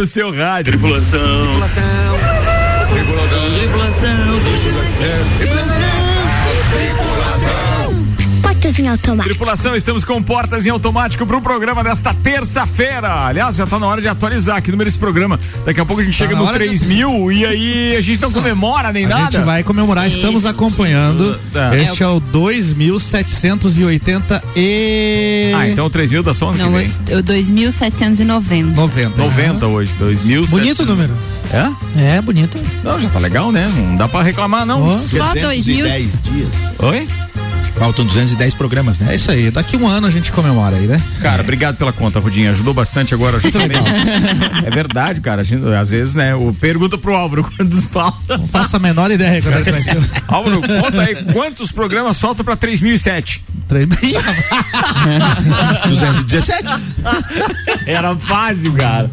no seu rádio. Tripulação. Tripulação. Tripulação. Portas em automático. Tripulação, estamos com portas em automático para o programa desta terça-feira. Aliás, já está na hora de atualizar que número esse programa. Daqui a pouco a gente Tá chega no hora 3 de- mil e aí a gente não comemora nem A nada. gente vai comemorar, estamos acompanhando. Tá. Este é o 2780 e. Ah, então o 3 mil da só ano Não, que vem. o 2.790. 90. 90 hoje, 2 Bonito o número. É? É, bonito. Não, já tá legal, né? Não dá pra reclamar, não. Ó. Só 2.000. 210 dias. Oi? Faltam 210 programas, né? É isso aí, daqui um ano a gente comemora aí, né? Cara, obrigado pela conta, Rudinha. Ajudou bastante agora. Justamente. é verdade, cara. A gente, às vezes, né? O, pergunta pro Álvaro quantos faltam. Não faço a menor ideia quando é. Álvaro, conta aí quantos programas faltam pra 3007. 217? Era fácil, cara.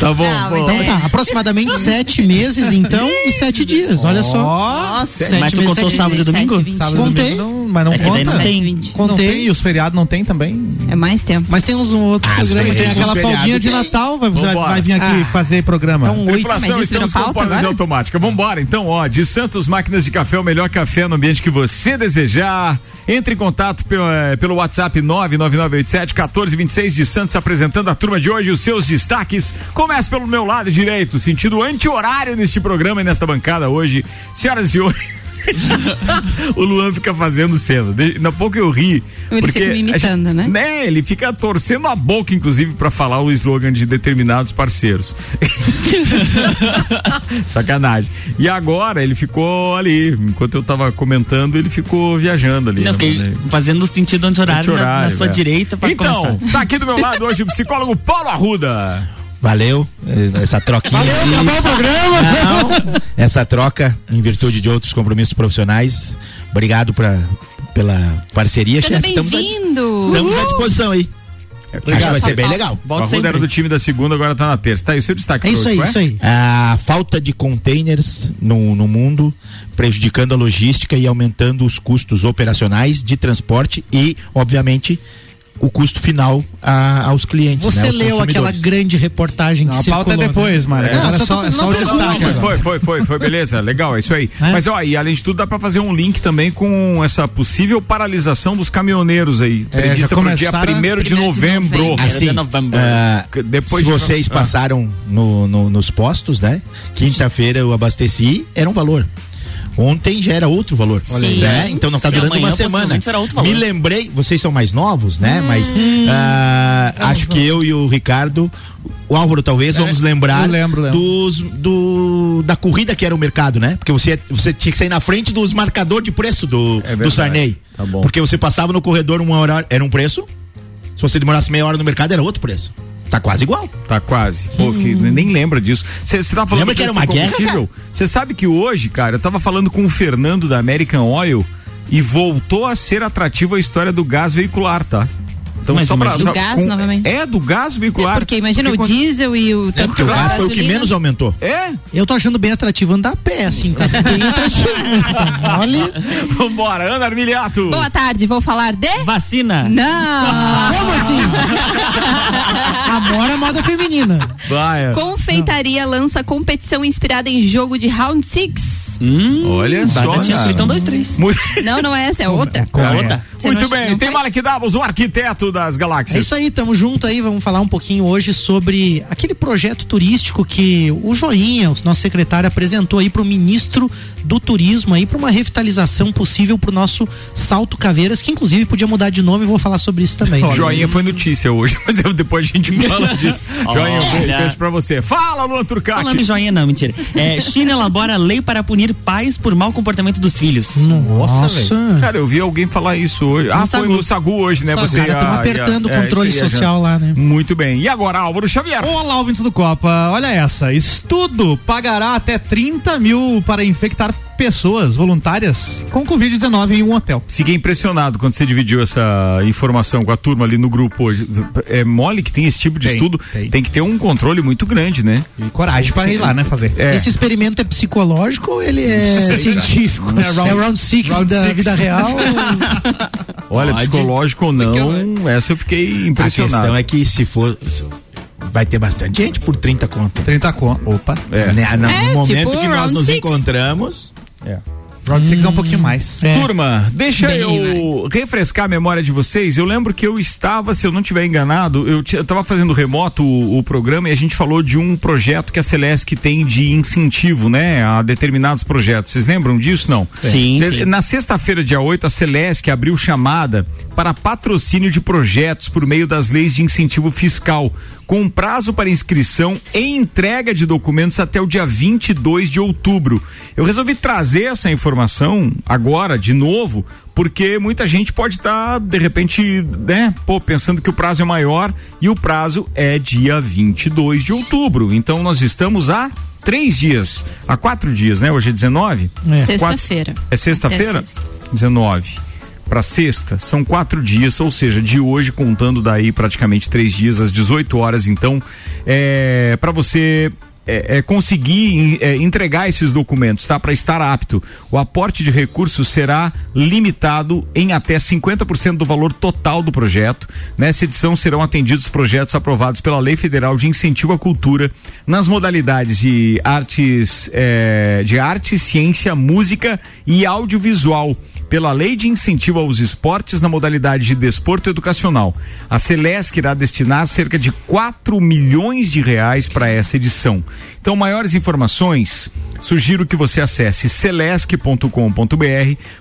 Tá bom. Não, bom. então tá, aproximadamente sete meses então e sete dias. Olha só. Nossa, Sete Mas tu meses, contou sete sábado e domingo? Sábado e Contei. domingo não, mas não É conta. não tem. 7,20. Não Contei. tem, e os feriados não tem também. É mais tempo. Mas tem uns outros Ah, programas. tem aquela folguinha de Natal. Vai, vai, vir aqui Ah. fazer programa. Então, oito. Tripulação, estamos com pauta portas agora? automáticas. Vambora, então, ó, de Santos Máquinas de Café, o melhor café no ambiente que você desejar. Entre em contato pelo, eh, pelo WhatsApp 99987-1426 de Santos, apresentando a turma de hoje, os seus destaques. Começa pelo meu lado direito, sentido anti-horário neste programa e nesta bancada hoje. Senhoras e senhores. o Luan fica fazendo cena. De, na pouco eu ri. Ele porque fica me imitando, gente- né? Né, ele fica torcendo a boca, inclusive, pra falar o slogan de determinados parceiros. Sacanagem. E agora ele ficou ali, enquanto eu tava comentando, ele ficou viajando ali. Não, fiquei né? fazendo sentido anti-horário na, na sua é. direita pra Então, começar. tá aqui do meu lado hoje o psicólogo Paulo Arruda. Valeu, eh, essa troquinha. Valeu, acabou o programa. Não, essa troca em virtude de outros compromissos profissionais. Obrigado pra, pela parceria, Seja chefe. Estamos à, bem-vindo. estamos à disposição aí. Acho que vai ser bem legal. O Volta Arruda era do time da segunda, agora tá na terça. Tá aí o seu destaque. É isso hoje, aí, é? isso aí. A falta de containers no, no mundo prejudicando a logística e aumentando os custos operacionais de transporte e, obviamente, o custo final a- aos clientes. Você né, aos leu aquela grande reportagem que Não, a pauta é né? depois, Mara. É. Agora Não, é só só, é só o destaque. Foi, foi, foi, foi, foi, beleza, legal, é isso aí. É? Mas ó, e além de tudo, dá pra fazer um link também com essa possível paralisação dos caminhoneiros aí, É, prevista já pro dia começaram- 1 de Primeiro de novembro. Assim, de novembro. Que Depois se de- vocês Ah. passaram no, no- nos postos, né? Quinta-feira eu abasteci, era um valor. Ontem já era outro valor. Aí. né? Então não tá Sim, durando uma semana. Me lembrei, vocês são mais novos, né? Mas Hum. ah, acho que eu e o Ricardo, o Álvaro talvez, vamos lembrar É, lembro, lembro. dos do da corrida que era o mercado, né? Porque você você tinha que sair na frente dos marcadores de preço do, É do Sarney. Tá. Porque você passava no corredor uma hora era um preço, se você demorasse meia hora no mercado era outro preço. Tá quase igual. Tá quase. Pô, que nem lembra disso. Você tá falando Lembra que era uma do guerra? Você sabe que hoje, cara, eu tava falando com o Fernando da American Oil e voltou a ser atrativa a história do gás veicular, tá? Então, Mas só pra, imagina- só Do gás, novamente? É, do gás veicular. Porque imagina Porque o quando- diesel e o É tanto porque o gás foi o que menos aumentou. É? Eu tô achando bem atrativo andar a pé, assim, tá bem atrativo. Então, olha. Vambora, Ana Armiliato. Boa tarde, vou falar de. Vacina. Não! Como assim? Amor é moda feminina. Vai. Confeitaria lança competição inspirada em jogo de Round Six. Hum, Olha só, cara. um, dois, três. Não, não é essa, é outra. É outra. Você muito não- bem, não tem? Malek Davos, o arquiteto das galáxias. É isso aí, tamo junto aí, vamos falar um pouquinho hoje sobre aquele projeto turístico que o Joinha, o nosso secretário, apresentou aí pro ministro do turismo aí para uma revitalização possível pro nosso Salto Caveiras, que inclusive podia mudar de nome, vou falar sobre isso também. Joinha foi notícia hoje, mas depois a gente fala disso. Joinha, um beijo pra você. Fala, Luan Turcati. Falando em joinha, não, mentira. É, China elabora lei para punir pais por mau comportamento dos filhos. Nossa, Cara, eu vi alguém falar isso hoje. Ah, foi Sagu. no Sagu hoje, né? Os Você estão ia- apertando ia- o controle é, isso aí, social lá, né? Muito bem. E agora, Álvaro Xavier. Olá, ouvinte do Copa. Olha essa. Estudo pagará até 30 mil para infectar pessoas voluntárias com Covid-19 em um hotel. Fiquei impressionado quando você dividiu essa informação com a turma ali no grupo hoje. É mole que tem esse tipo de Tem, estudo. tem. Tem que ter um controle muito grande, né? E coragem para ir lá, né, fazer. É. Esse experimento é psicológico ou ele é científico? É round- é round six round da six. vida real? Olha, Pode. psicológico ou não, essa eu fiquei A impressionado. questão é que se for vai ter bastante gente por 30 conto. 30 conto. Opa. É. Né, no É, momento tipo que nós nos six. encontramos, Round 6 é um pouquinho mais. Turma, deixa Bem, eu refrescar a memória de vocês. Eu lembro que eu estava, se eu não tiver enganado, eu estava fazendo remoto o, o programa e a gente falou de um projeto que a Celesc tem de incentivo, né, a determinados projetos. Vocês lembram disso? Não? Sim, De- sim. Na sexta-feira, dia 8, a Celesc abriu chamada para patrocínio de projetos por meio das leis de incentivo fiscal, com prazo para inscrição e entrega de documentos até o dia 22 de outubro. Eu resolvi trazer essa informação agora, de novo, porque muita gente pode estar, de repente, né, pô, pensando que o prazo é maior e o prazo é dia 22 de outubro. Então nós estamos a três dias, a quatro dias, né? Hoje é 19? É. Sexta-feira. É sexta-feira? É sexta. 19. Para sexta, são quatro dias, ou seja, de hoje, contando daí praticamente três dias, às 18 horas. Então, é, para você é, é, conseguir é, entregar esses documentos, tá? Para estar apto, o aporte de recursos será limitado em até 50% do valor total do projeto. Nessa edição serão atendidos projetos aprovados pela Lei Federal de Incentivo à Cultura nas modalidades de artes, é, de arte, ciência, música e audiovisual pela Lei de Incentivo aos Esportes na modalidade de desporto educacional. A Celesc irá destinar cerca de 4 milhões de reais para essa edição. Então, maiores informações, sugiro que você acesse celesc.com.br.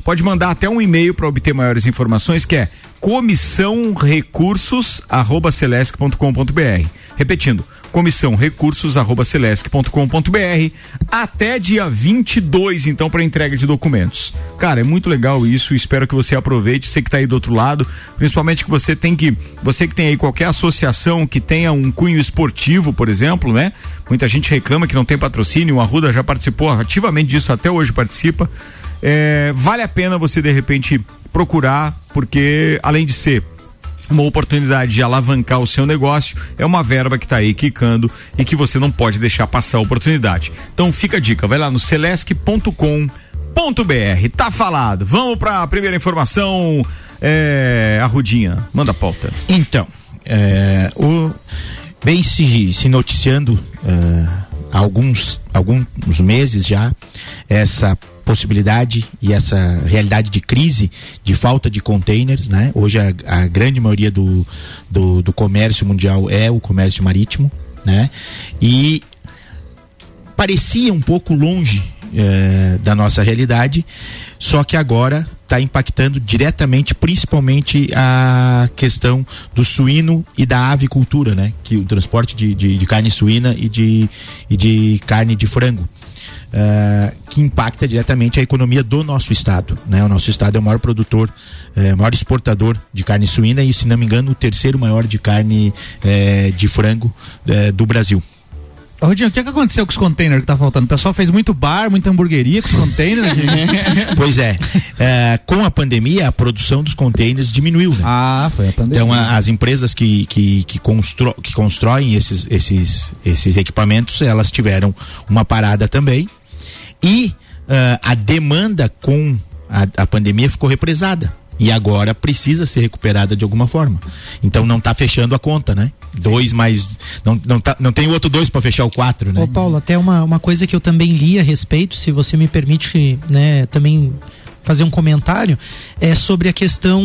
Pode mandar até um e-mail para obter maiores informações, que é comissãorecursos@celesc.com.br. Repetindo, comissãorecursos@celesc.com.br até dia 22, então para entrega de documentos. Cara, é muito legal isso, espero que você aproveite, você que está aí do outro lado, principalmente que você tem que, você que tem aí qualquer associação que tenha um cunho esportivo, por exemplo, né? Muita gente reclama que não tem patrocínio, o Arruda já participou ativamente disso, até hoje participa. É, vale a pena você de repente procurar, porque além de ser uma oportunidade de alavancar o seu negócio, é uma verba que está aí quicando e que você não pode deixar passar a oportunidade. Então fica a dica, vai lá no celesc.com.br. Tá falado. Vamos para a primeira informação, é, a Rudinha, manda a pauta. Então, é, o, bem se, se noticiando é, há alguns, alguns meses já essa possibilidade e essa realidade de crise, de falta de containers, né? Hoje a, a grande maioria do, do, do comércio mundial é o comércio marítimo, né? E parecia um pouco longe eh, da nossa realidade, só que agora está impactando diretamente, principalmente a questão do suíno e da avicultura, né? Que o transporte de, de, de carne suína e de, e de carne de frango. Eh, que impacta diretamente a economia do nosso estado. Né? O nosso estado é o maior produtor, eh, maior exportador de carne suína e, se não me engano, o terceiro maior de carne eh, de frango eh, do Brasil. Rodinho, o que, que aconteceu com os containers que tá faltando? O pessoal fez muito bar, muita hamburgueria com os containers. Pois é, eh, com a pandemia a produção dos containers diminuiu. Né? ah, foi a pandemia. Então a- as empresas que, que, que, constro, que constroem esses, esses, esses equipamentos, elas tiveram uma parada também. E ah, a demanda com a, a pandemia ficou represada. E agora precisa ser recuperada de alguma forma. Então não está fechando a conta, né? Dois mais. Não, não, tá, não tem outro dois para fechar o quatro, né? Ô Paulo, até uma, uma coisa que eu também li a respeito, se você me permite, né, também fazer um comentário, é sobre a questão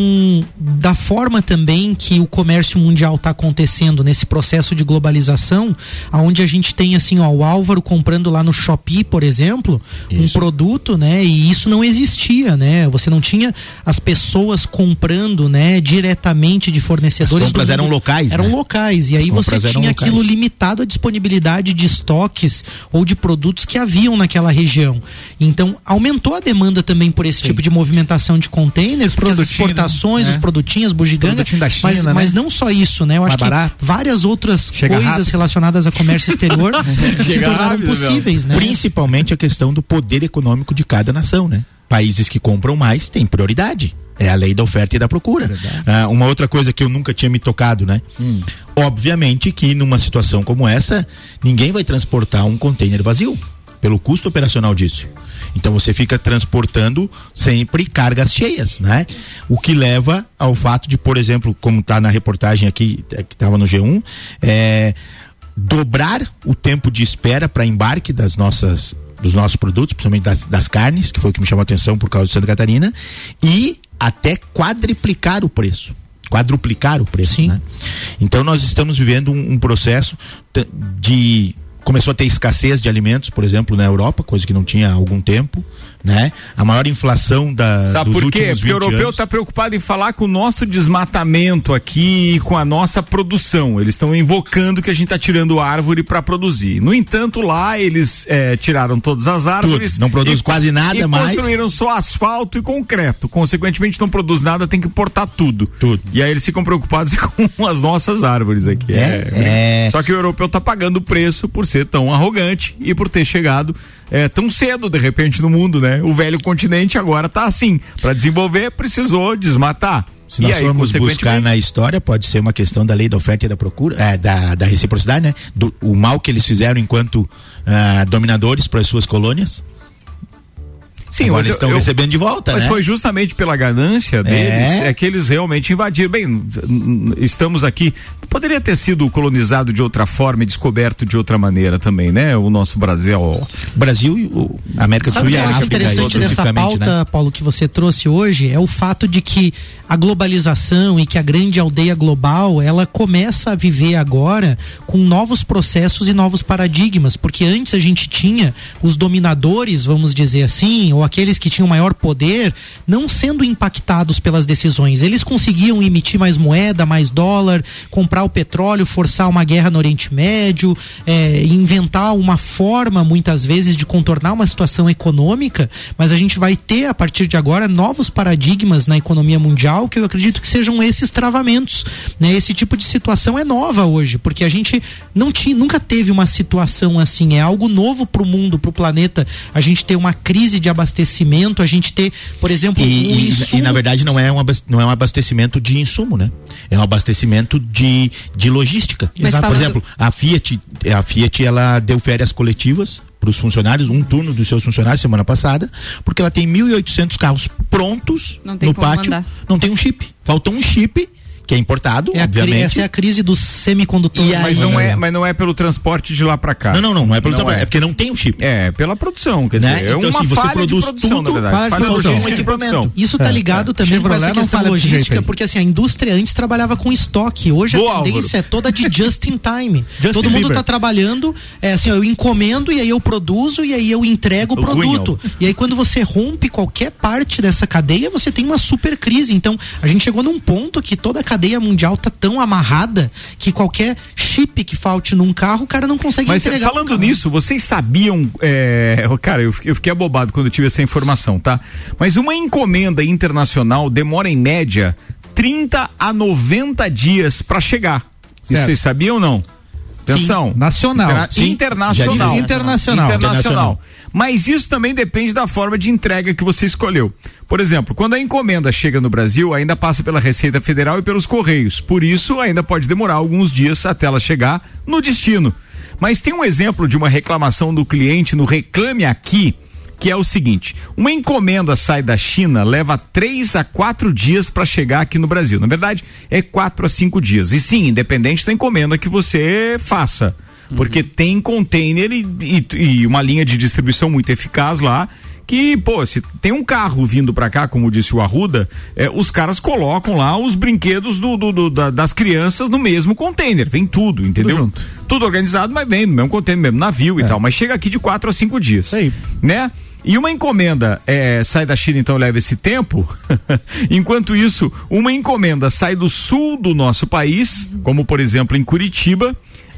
da forma também que o comércio mundial está acontecendo nesse processo de globalização, aonde a gente tem assim, ó, o Álvaro comprando lá no Shopee, por exemplo, um Isso. produto, né, e isso não existia, né? Você não tinha as pessoas comprando, né, diretamente de As fornecedores. compras do eram locais. Eram né? locais. E As aí você compras tinha locais. aquilo limitado à disponibilidade de estoques ou de produtos que haviam naquela região. Então, aumentou a demanda também por esse tipo de movimentação de containers, porque as produtinhos, exportações, né? os produtinhos, bugigangas. Produtinho da China, mas, né? mas não só isso, né? Eu acho barato. que várias outras Chega coisas rápido. relacionadas a comércio exterior se tornaram rápido, possíveis, né? Principalmente a questão do poder econômico de cada nação, né? Países que compram mais têm prioridade. É a lei da oferta e da procura. Ah, uma outra coisa que eu nunca tinha me tocado, né? Obviamente que numa situação como essa, ninguém vai transportar um container vazio, pelo custo operacional disso. Então você fica transportando sempre cargas cheias, né? O que leva ao fato de, por exemplo, como está na reportagem aqui, eh, que estava no G1, é, dobrar o tempo de espera para embarque das nossas dos nossos produtos, principalmente das, das carnes, que foi o que me chamou a atenção por causa de Santa Catarina, e até quadriplicar o preço. Quadruplicar o preço. Né? Então nós estamos vivendo um, um processo de começou a ter escassez de alimentos, por exemplo, na Europa, coisa que não tinha há algum tempo, né? A maior inflação da Sabe dos por quê? Porque o 20 europeu está preocupado em falar com o nosso desmatamento aqui e com a nossa produção. Eles estão invocando que a gente está tirando árvore para produzir. No entanto, lá eles eh, tiraram todas as árvores. não produz e- quase nada e mais. construíram só asfalto e concreto. Consequentemente, não produz nada, tem que importar tudo. Tudo. E aí eles ficam preocupados com as nossas árvores aqui. É, é. Só que o europeu está pagando o preço por ser tão arrogante e por ter chegado eh, tão cedo, de repente, no mundo, né? O velho continente agora tá assim. Para desenvolver, precisou desmatar. Se nós aí, formos buscar na história, pode ser uma questão da lei da oferta e da procura, é, da, da reciprocidade, né? Do, o mal que eles fizeram enquanto ah, dominadores para as suas colônias. Sim, Agora mas eles estão recebendo de volta, Mas né? foi justamente pela ganância deles é. que eles realmente invadiram. Bem, estamos aqui. Poderia ter sido colonizado de outra forma e descoberto de outra maneira também, né? O nosso Brasil. Brasil e o América do Sabe Sul o e a África interessante dessa especificamente, pauta, né? Paulo, que você trouxe hoje é o fato de que a globalização e que a grande aldeia global ela começa a viver agora com novos processos e novos paradigmas, porque antes a gente tinha os dominadores, vamos dizer assim, ou aqueles que tinham maior poder, não sendo impactados pelas decisões. Eles conseguiam emitir mais moeda, mais dólar, comprar o petróleo, forçar uma guerra no Oriente Médio, é, inventar uma forma, muitas vezes, de contornar uma situação econômica, mas a gente vai ter, a partir de agora, novos paradigmas na economia mundial que eu acredito que sejam esses travamentos. Né? Esse tipo de situação é nova hoje, porque a gente não tinha, nunca teve uma situação assim. É algo novo para o mundo, para o planeta. A gente ter uma crise de abastecimento, a gente ter, por exemplo, E, um e- e, na verdade não é, um não é um abastecimento de insumo, né? É um abastecimento de, de logística. Mas Por exemplo, a Fiat, a Fiat ela deu férias coletivas para os funcionários, um turno dos seus funcionários semana passada, porque ela tem 1.800 carros prontos no pátio, mandar. não tem um chip. Faltou um chip que é importado, é obviamente. essa é a crise dos semicondutores. Aí- Mas não, é, mas não é pelo transporte de lá para cá. Não, não, não, não é pelo Não trabalho, é. é. porque não tem o chip. É, pela produção, quer Né? dizer, é Então, uma assim, você falha produz de produção, tudo, na verdade. falha produção. Um de equipamento. produção. Isso tá É, ligado é. também com essa questão logística, porque assim, a indústria antes trabalhava com estoque. Hoje Boa, a tendência Álvaro. é toda de just in time. Justin Todo mundo Bieber. tá trabalhando, é assim, ó, eu encomendo e aí eu produzo e aí eu entrego o produto. E aí quando você rompe qualquer parte dessa cadeia, você tem uma super crise. Então, a gente chegou num ponto que toda a cadeia mundial tá tão amarrada que qualquer chip que falte num carro, o cara não consegue Mas entregar. falando nisso, vocês sabiam. é, cara, eu fiquei, eu fiquei abobado quando eu tive essa informação, tá? Mas uma encomenda internacional demora em média 30 a 90 dias para chegar. Certo. vocês sabiam ou não? Atenção. Nacional. Interna- Sim. Internacional. Disse. Internacional. Internacional. Mas isso também depende da forma de entrega que você escolheu. Por exemplo, quando a encomenda chega no Brasil, ainda passa pela Receita Federal e pelos Correios. Por isso, ainda pode demorar alguns dias até ela chegar no destino. Mas tem um exemplo de uma reclamação do cliente no Reclame Aqui, que é o seguinte: uma encomenda sai da China, leva três a quatro dias para chegar aqui no Brasil. Na verdade, é quatro a cinco dias. E sim, independente da encomenda que você faça. Porque tem container e, e- e uma linha de distribuição muito eficaz lá. Que, pô, se tem um carro vindo pra cá, como disse o Arruda, é, os caras colocam lá os brinquedos do, do- do- da- das crianças no mesmo container. Vem tudo, entendeu? junto. Tudo organizado, mas vem no mesmo container, mesmo navio e tal. Mas chega aqui de quatro a cinco dias. Né? E uma encomenda é, sai da China, então leva esse tempo. Enquanto isso, uma encomenda sai do sul do nosso país, como por exemplo em Curitiba,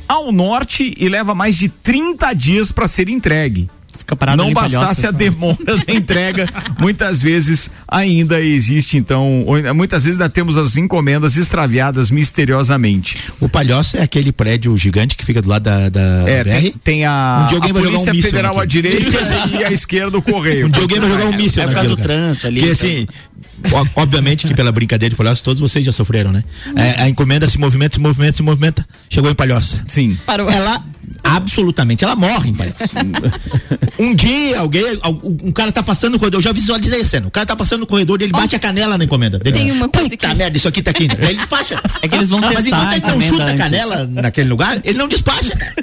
ao norte e leva mais de 30 dias para ser entregue. Fica parado Não ali em bastasse Palhoça. a demora da entrega, muitas vezes ainda existe, então, muitas vezes ainda temos as encomendas extraviadas misteriosamente. O Palhoça é aquele prédio gigante que fica do lado da, da É, BR. tem, tem a, Um dia alguém a vai jogar um Polícia míssil Federal à direita e à esquerda o Correio. Um dia alguém vai jogar um míssil É por causa do trânsito ali, Porque então. assim, obviamente que pela brincadeira de Palhoça, todos vocês já sofreram, né? É, a encomenda se movimenta, se movimenta, se movimenta, chegou em Palhoça. Sim. Parou. É lá, Absolutamente, ela morre, pai. um dia, alguém, al- um cara tá passando no corredor, eu já visualizei a cena. O cara tá passando no corredor e ele bate a canela na encomenda. Ele Tem diz, uma coisa Puta que- merda, isso aqui tá aqui. Daí ele despacha. É que eles vão Mas testar enquanto a ele não chuta a canela naquele lugar, ele não despacha, cara.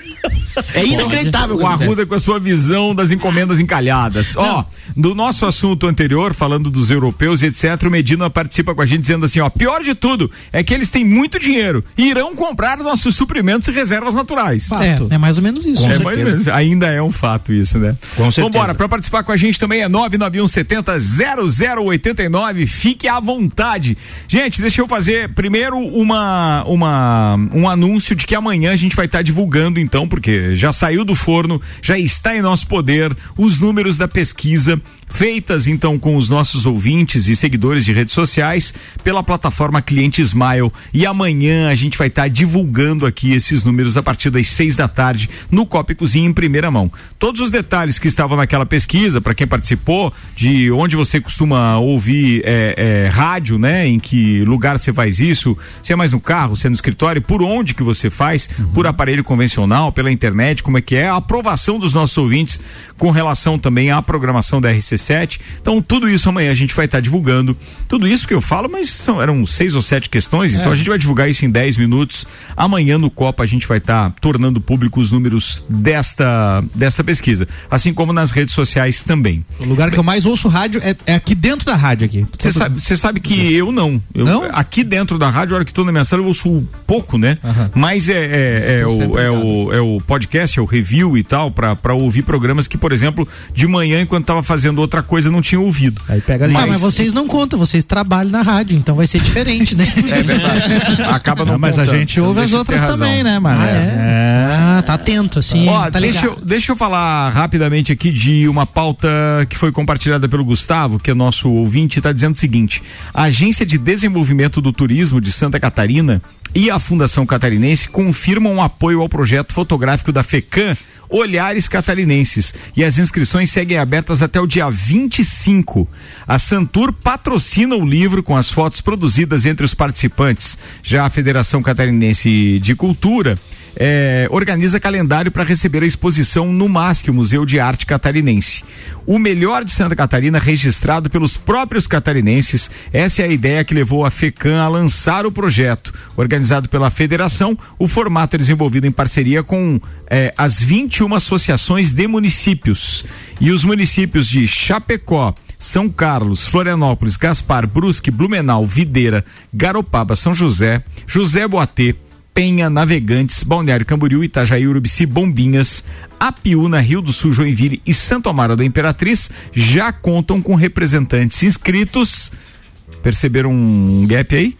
É inacreditável. O Arruda com a sua visão das encomendas encalhadas. Ó, do nosso assunto anterior, falando dos europeus e etc, o Medina participa com a gente dizendo assim, ó, pior de tudo é que eles têm muito dinheiro e irão comprar nossos suprimentos e reservas naturais. É, é mais ou menos isso. Com É, certeza. mais ou menos. ainda é um fato isso, né? Com certeza. Vambora, pra participar com a gente também é 991 70 0089. Fique à vontade. Gente, deixa eu fazer primeiro uma, uma, um anúncio de que amanhã a gente vai estar divulgando, então, porque já saiu do forno, já está em nosso poder, os números da pesquisa feitas então com os nossos ouvintes e seguidores de redes sociais pela plataforma Cliente Smile. E amanhã a gente vai estar divulgando aqui esses números a partir das seis da tarde no Copa e Cozinha em primeira mão. Todos os detalhes que estavam naquela pesquisa, para quem participou, de onde você costuma ouvir é, é, rádio, né? Em que lugar você faz isso, se é mais no carro, se é no escritório, por onde que você faz, por aparelho convencional, pela internet, como é que é, a aprovação dos nossos ouvintes com relação também à programação da RC7. Então, tudo isso amanhã a gente vai estar divulgando. Tudo isso que eu falo, mas são, eram seis ou sete questões, então a gente vai divulgar isso em 10 minutos. Amanhã no Copa a gente vai estar tornando público os números desta, desta pesquisa, assim como nas redes sociais também. O lugar que eu mais ouço rádio é, é aqui dentro da rádio aqui. Você sabe, você sabe que eu não. Eu, Não? Aqui dentro da rádio, a hora que estou na minha sala, eu ouço pouco, né? Mas é, é, é, o, sempre é, o, é o podcast, é o review e tal, para ouvir programas que, por exemplo, de manhã, enquanto estava fazendo outra coisa, não tinha ouvido. Aí pega ali. Ah, mas vocês não contam, vocês trabalham na rádio, então vai ser diferente, né? É verdade. Acaba não Não, mas a contando, gente você ouve as outras também, né, mano? Ah, é? Ah, tá atento, assim. Ó, tá deixa, eu, deixa eu falar rapidamente aqui de uma pauta que foi compartilhada pelo Gustavo, que é nosso ouvinte, está dizendo o seguinte: a Agência de Desenvolvimento do Turismo de Santa Catarina e a Fundação Catarinense confirmam um apoio ao projeto fotográfico da FECAM. Olhares Catarinenses. E as inscrições seguem abertas até o dia 25. A Santur patrocina o livro com as fotos produzidas entre os participantes. Já a Federação Catarinense de Cultura eh, organiza calendário para receber a exposição no MASC, o Museu de Arte Catarinense. O melhor de Santa Catarina registrado pelos próprios catarinenses. Essa é a ideia que levou a FECAM a lançar o projeto. Organizado pela federação, o formato é desenvolvido em parceria com eh, as 21 associações de municípios. E os municípios de Chapecó, são Carlos, Florianópolis, Gaspar, Brusque, Blumenau, Videira, Garopaba, São José, José Boatê, Penha, Navegantes, Balneário Camboriú, Itajaí, Urubici, Bombinhas, Apiúna, Rio do Sul, Joinville e Santo Amaro da Imperatriz já contam com representantes inscritos. Perceberam um gap aí?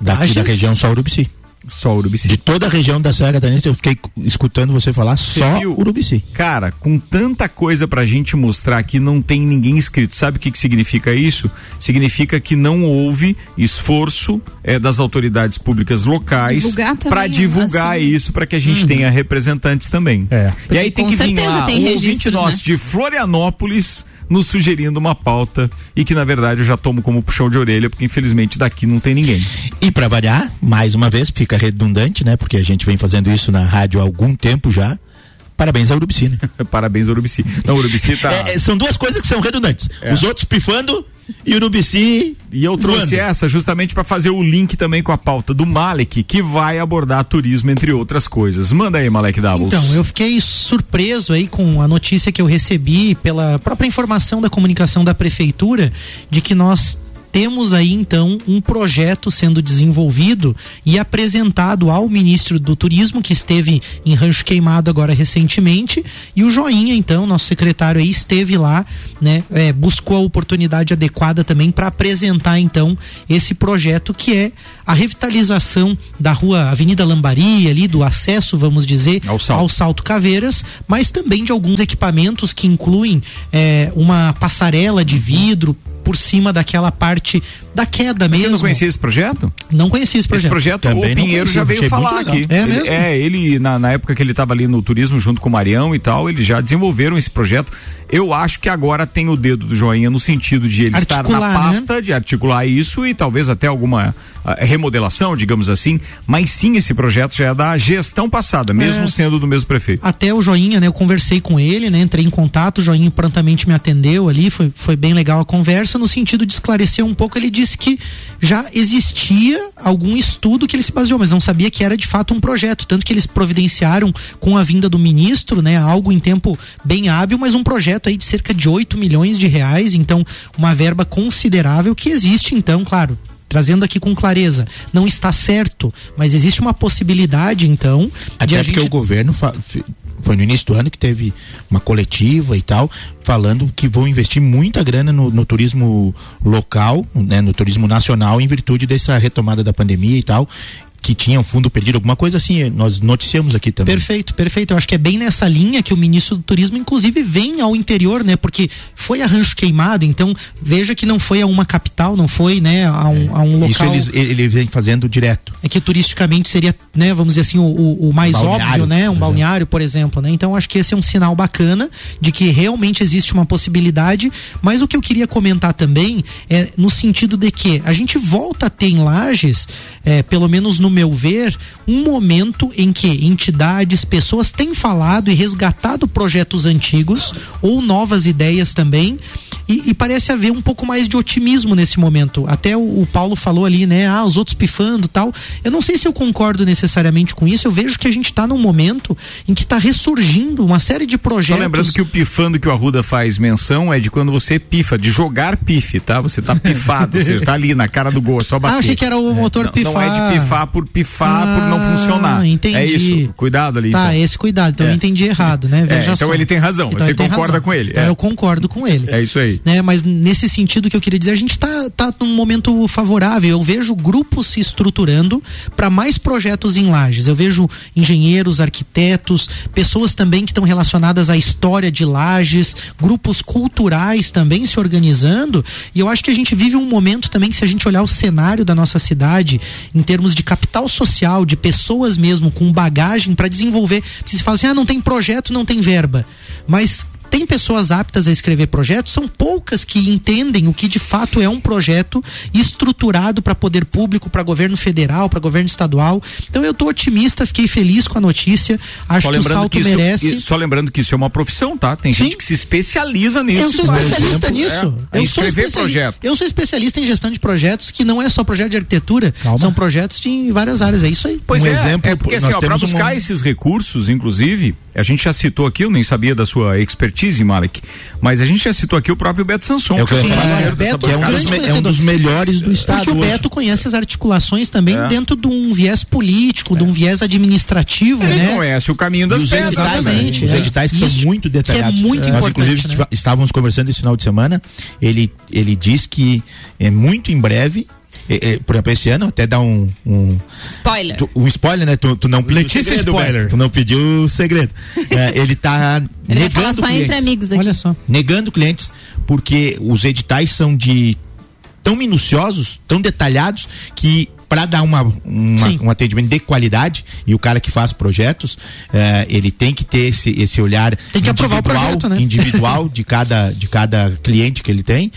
Daqui da região só Urubici. Só Urubici. De toda a região da Serra Catarinense, eu fiquei escutando você falar só viu? Urubici. Cara, com tanta coisa pra gente mostrar que não tem ninguém inscrito, sabe o que, que significa isso? Significa que não houve esforço eh, das autoridades públicas locais para divulgar assim. isso para que a gente tenha representantes também. É. E aí tem com que vir lá tem um ouvinte registros, nosso né? de Florianópolis nos sugerindo uma pauta e que na verdade eu já tomo como puxão de orelha porque infelizmente daqui não tem ninguém. E para variar, mais uma vez, fica redundante, né? Porque a gente vem fazendo isso na rádio há algum tempo já. Parabéns ao Urubici, né? Parabéns Urubici. Não, Urubici tá É, é, são duas coisas que são redundantes. É. Os outros pifando e o Urubici. E eu trouxe voando. essa justamente para fazer o link também com a pauta do Malek, que vai abordar turismo, entre outras coisas. Manda aí, Malek Davos. Então, eu fiquei surpreso aí com a notícia que eu recebi pela própria informação da comunicação da prefeitura de que nós temos aí então um projeto sendo desenvolvido e apresentado ao ministro do Turismo que esteve em Rancho Queimado agora recentemente e o Joinha então nosso secretário aí esteve lá né é, buscou a oportunidade adequada também para apresentar então esse projeto que é a revitalização da rua Avenida Lambari ali do acesso vamos dizer Ao Salto. ao Salto Caveiras, mas também de alguns equipamentos que incluem é, uma passarela de vidro por cima daquela parte da queda Você mesmo. não conhecia esse projeto? Não conhecia esse Esse projeto. projeto, Também o Pinheiro já veio falar aqui. É ele, mesmo? É, ele, na, na época que ele estava ali no turismo junto com o Marião e tal, eles já desenvolveram esse projeto. Eu acho que agora tem o dedo do joinha no sentido de ele estar na Articular, né? pasta, de articular isso e talvez até alguma, remodelação, digamos assim, mas sim esse projeto já é da gestão passada, mesmo É. sendo do mesmo prefeito. Até o Joinha, né? Eu conversei com ele, né? Entrei em contato, o Joinha prontamente me atendeu ali, foi, foi bem legal a conversa, no sentido de esclarecer um pouco. Ele disse que já existia algum estudo que ele se baseou, mas não sabia que era de fato um projeto. Tanto que eles providenciaram com a vinda do ministro, né? Algo em tempo bem hábil, mas um projeto aí de cerca de 8 milhões de reais, então uma verba considerável que existe, então, claro. Trazendo aqui com clareza, não está certo, mas existe uma possibilidade, então, de Até porque gente o governo fa- foi no início do ano que teve uma coletiva e tal, falando que vão investir muita grana no, no turismo local, né, no turismo nacional, em virtude dessa retomada da pandemia e tal, que tinha um fundo perdido, alguma coisa assim, nós noticiamos aqui também. Perfeito, perfeito. Eu acho que é bem nessa linha que o ministro do Turismo, inclusive, vem ao interior, né? Porque foi a Rancho Queimado, então veja que não foi a uma capital, não foi, né, a um, a um local. Isso eles, ele ele vem fazendo direto. É que turisticamente seria, né, vamos dizer assim, o, o- o mais Balneário, óbvio, né? Um balneário, por exemplo, né? Então acho que esse é um sinal bacana de que realmente existe uma possibilidade. Mas o que eu queria comentar também é no sentido de que a gente volta a ter em Lages, é, pelo menos no meu ver, um momento em que entidades, pessoas têm falado e resgatado projetos antigos ou novas ideias também. E, e parece haver um pouco mais de otimismo nesse momento. Até o, o Paulo falou ali, né? Ah, os outros pifando tal. Eu não sei se eu concordo necessariamente com isso. Eu vejo que a gente está num momento em que está ressurgindo uma série de Só projetos. lembrando que o pifando que o Arruda faz menção é de quando você pifa, de jogar pife, tá? Você tá pifado, seja, tá ali na cara do gol, é só bater. Ah, achei que era o motor não, pifar. não é de pifar por pifar, por não Ah, funcionar. entendi. É isso, cuidado ali. Tá, então. esse cuidado. Então É. eu entendi errado, né? Veja então só. ele tem razão, você ele tem concorda razão. com ele, Então é. eu concordo com ele. É isso aí. né? Mas nesse sentido que eu queria dizer, a gente está tá num momento favorável. Eu vejo grupos se estruturando para mais projetos em lajes. Eu vejo engenheiros, arquitetos, pessoas também que estão relacionadas à história de lajes, grupos culturais também se organizando. E eu acho que a gente vive um momento também que se a gente olhar o cenário da nossa cidade em termos de capital social, de pessoas mesmo com bagagem para desenvolver, porque se fala assim, ah, não tem projeto, não tem verba. Mas tem pessoas aptas a escrever projetos, são poucas que entendem o que de fato é um projeto estruturado para poder público, para governo federal, para governo estadual. Então eu tô otimista, fiquei feliz com a notícia. Acho que o salto que, isso, merece. só lembrando que isso é uma profissão, tá? Tem Sim. gente que se especializa nisso. Eu sou especialista exemplo, nisso. É, em eu, sou escrever especiali- projeto. eu sou especialista em gestão de projetos, que não é só projeto de arquitetura, são projetos de várias áreas. É isso aí. Pois Um é, exemplo, é porque assim, pra temos um- buscar esses recursos, inclusive, a gente já citou aqui, eu nem sabia da sua expertise, Malek, mas a gente já citou aqui o próprio Beto Sanson. É o que Sim, é, Beto que é um é um dos melhores do estado. Porque o hoje. Beto conhece as articulações também É. dentro de um viés político, de um viés administrativo, Ele né? conhece o caminho das pedras. editais, né? exatamente, Os é. editais que Isso, são muito que é detalhados. muito Nós, importante, inclusive, né? estávamos conversando esse final de semana. Ele, ele diz que é muito em breve. É, é, por exemplo, esse ano, até dá um, um, Spoiler. tu- um spoiler, né? Tu, tu não pediu Letícia o segredo, spoiler. Tu não pediu o segredo. É, ele tá Ele vai falar negando só entre clientes. amigos aqui. Olha só. negando clientes porque os editais são de tão minuciosos, tão detalhados que para dar uma, uma- um atendimento de qualidade e o cara que faz projetos eh, ele tem que ter esse, esse olhar Tem que aprovar o individual- projeto, né? individual de cada de cada cliente que ele tem.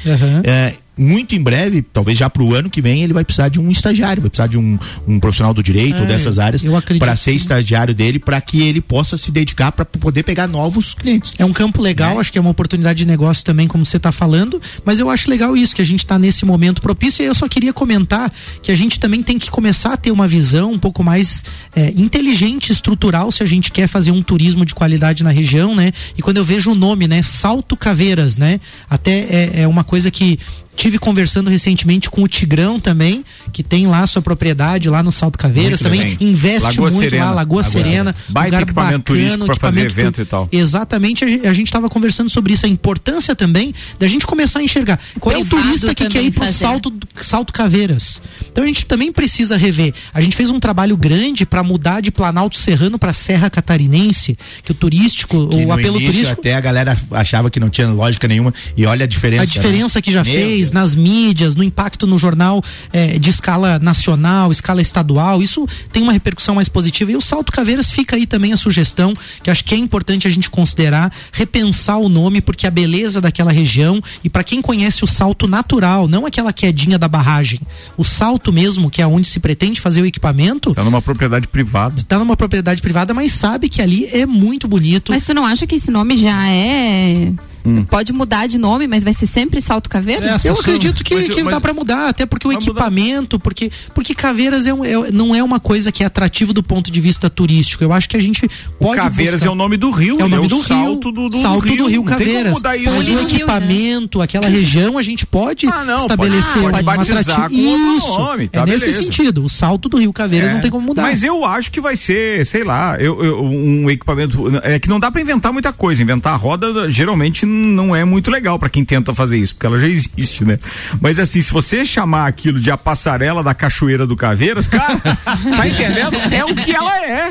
Eh, muito em breve, talvez já para o ano que vem, ele vai precisar de um estagiário, vai precisar de um, um profissional do direito É, ou dessas áreas para ser estagiário dele, para que ele possa se dedicar para poder pegar novos clientes. É um campo legal, Né? acho que é uma oportunidade de negócio também, como você está falando, mas eu acho legal isso, que a gente está nesse momento propício, e eu só queria comentar que a gente também tem que começar a ter uma visão um pouco mais é, inteligente, estrutural, se a gente quer fazer um turismo de qualidade na região, né? E quando eu vejo o nome, né? Salto Caveiras, né? Até é, é uma coisa que tive conversando recentemente com o Tigrão também, que tem lá sua propriedade lá no Salto Caveiras, Muito também bem. investe Lagoa muito Serena. lá, Lagoa, Lagoa Serena, Serena. Baita lugar equipamento turístico pra fazer evento tu- e tal. Exatamente, a gen- a gente estava conversando sobre isso, a importância também da gente começar a enxergar qual é o Privado turista que quer ir pro fazer. salto, salto Caveiras. Então a gente também precisa rever. A gente fez um trabalho grande para mudar de Planalto Serrano para Serra Catarinense, que o turístico, Que o no apelo início turístico até a galera achava que não tinha lógica nenhuma e olha a diferença. a diferença né? que já Meu fez, nas mídias, no impacto no jornal eh, de escala nacional, escala estadual. Isso tem uma repercussão mais positiva. E o Salto Caveiras fica aí também a sugestão, que acho que é importante a gente considerar, repensar o nome, porque a beleza daquela região e para quem conhece o salto natural, não aquela quedinha da barragem, o salto mesmo, que é onde se pretende fazer o equipamento, Tá numa propriedade privada. está numa propriedade privada, mas sabe que ali é muito bonito. Mas tu não acha que esse nome já é. Hum. Pode mudar de nome, mas vai ser sempre Salto Caveira? É, Eu acredito que, mas- que mas- dá pra mudar, até porque o Vai mudar. equipamento, porque, porque Caveiras é um- é- não é uma coisa que é atrativo do ponto de vista turístico. Eu acho que a gente O pode. Caveiras buscar- é o nome do rio, É o ele nome do rio. salto do, do salto rio. do Rio Caveiras. mudar. Mas o rio, equipamento, aquela região, a gente pode Ah, não, estabelecer pode- pode um atrativo. com outro Isso. nome, tá, é nesse beleza. sentido. O salto do Rio Caveiras É. não tem como mudar. Mas eu acho que vai ser, sei lá, eu, eu- um equipamento. É que não dá pra inventar muita coisa. Inventar a roda geralmente não é muito legal pra quem tenta fazer isso, porque ela já existe, né? Mas assim, se você chamar aquilo de a passarela da Cachoeira do Caveiras, cara, tá entendendo? É o que ela é.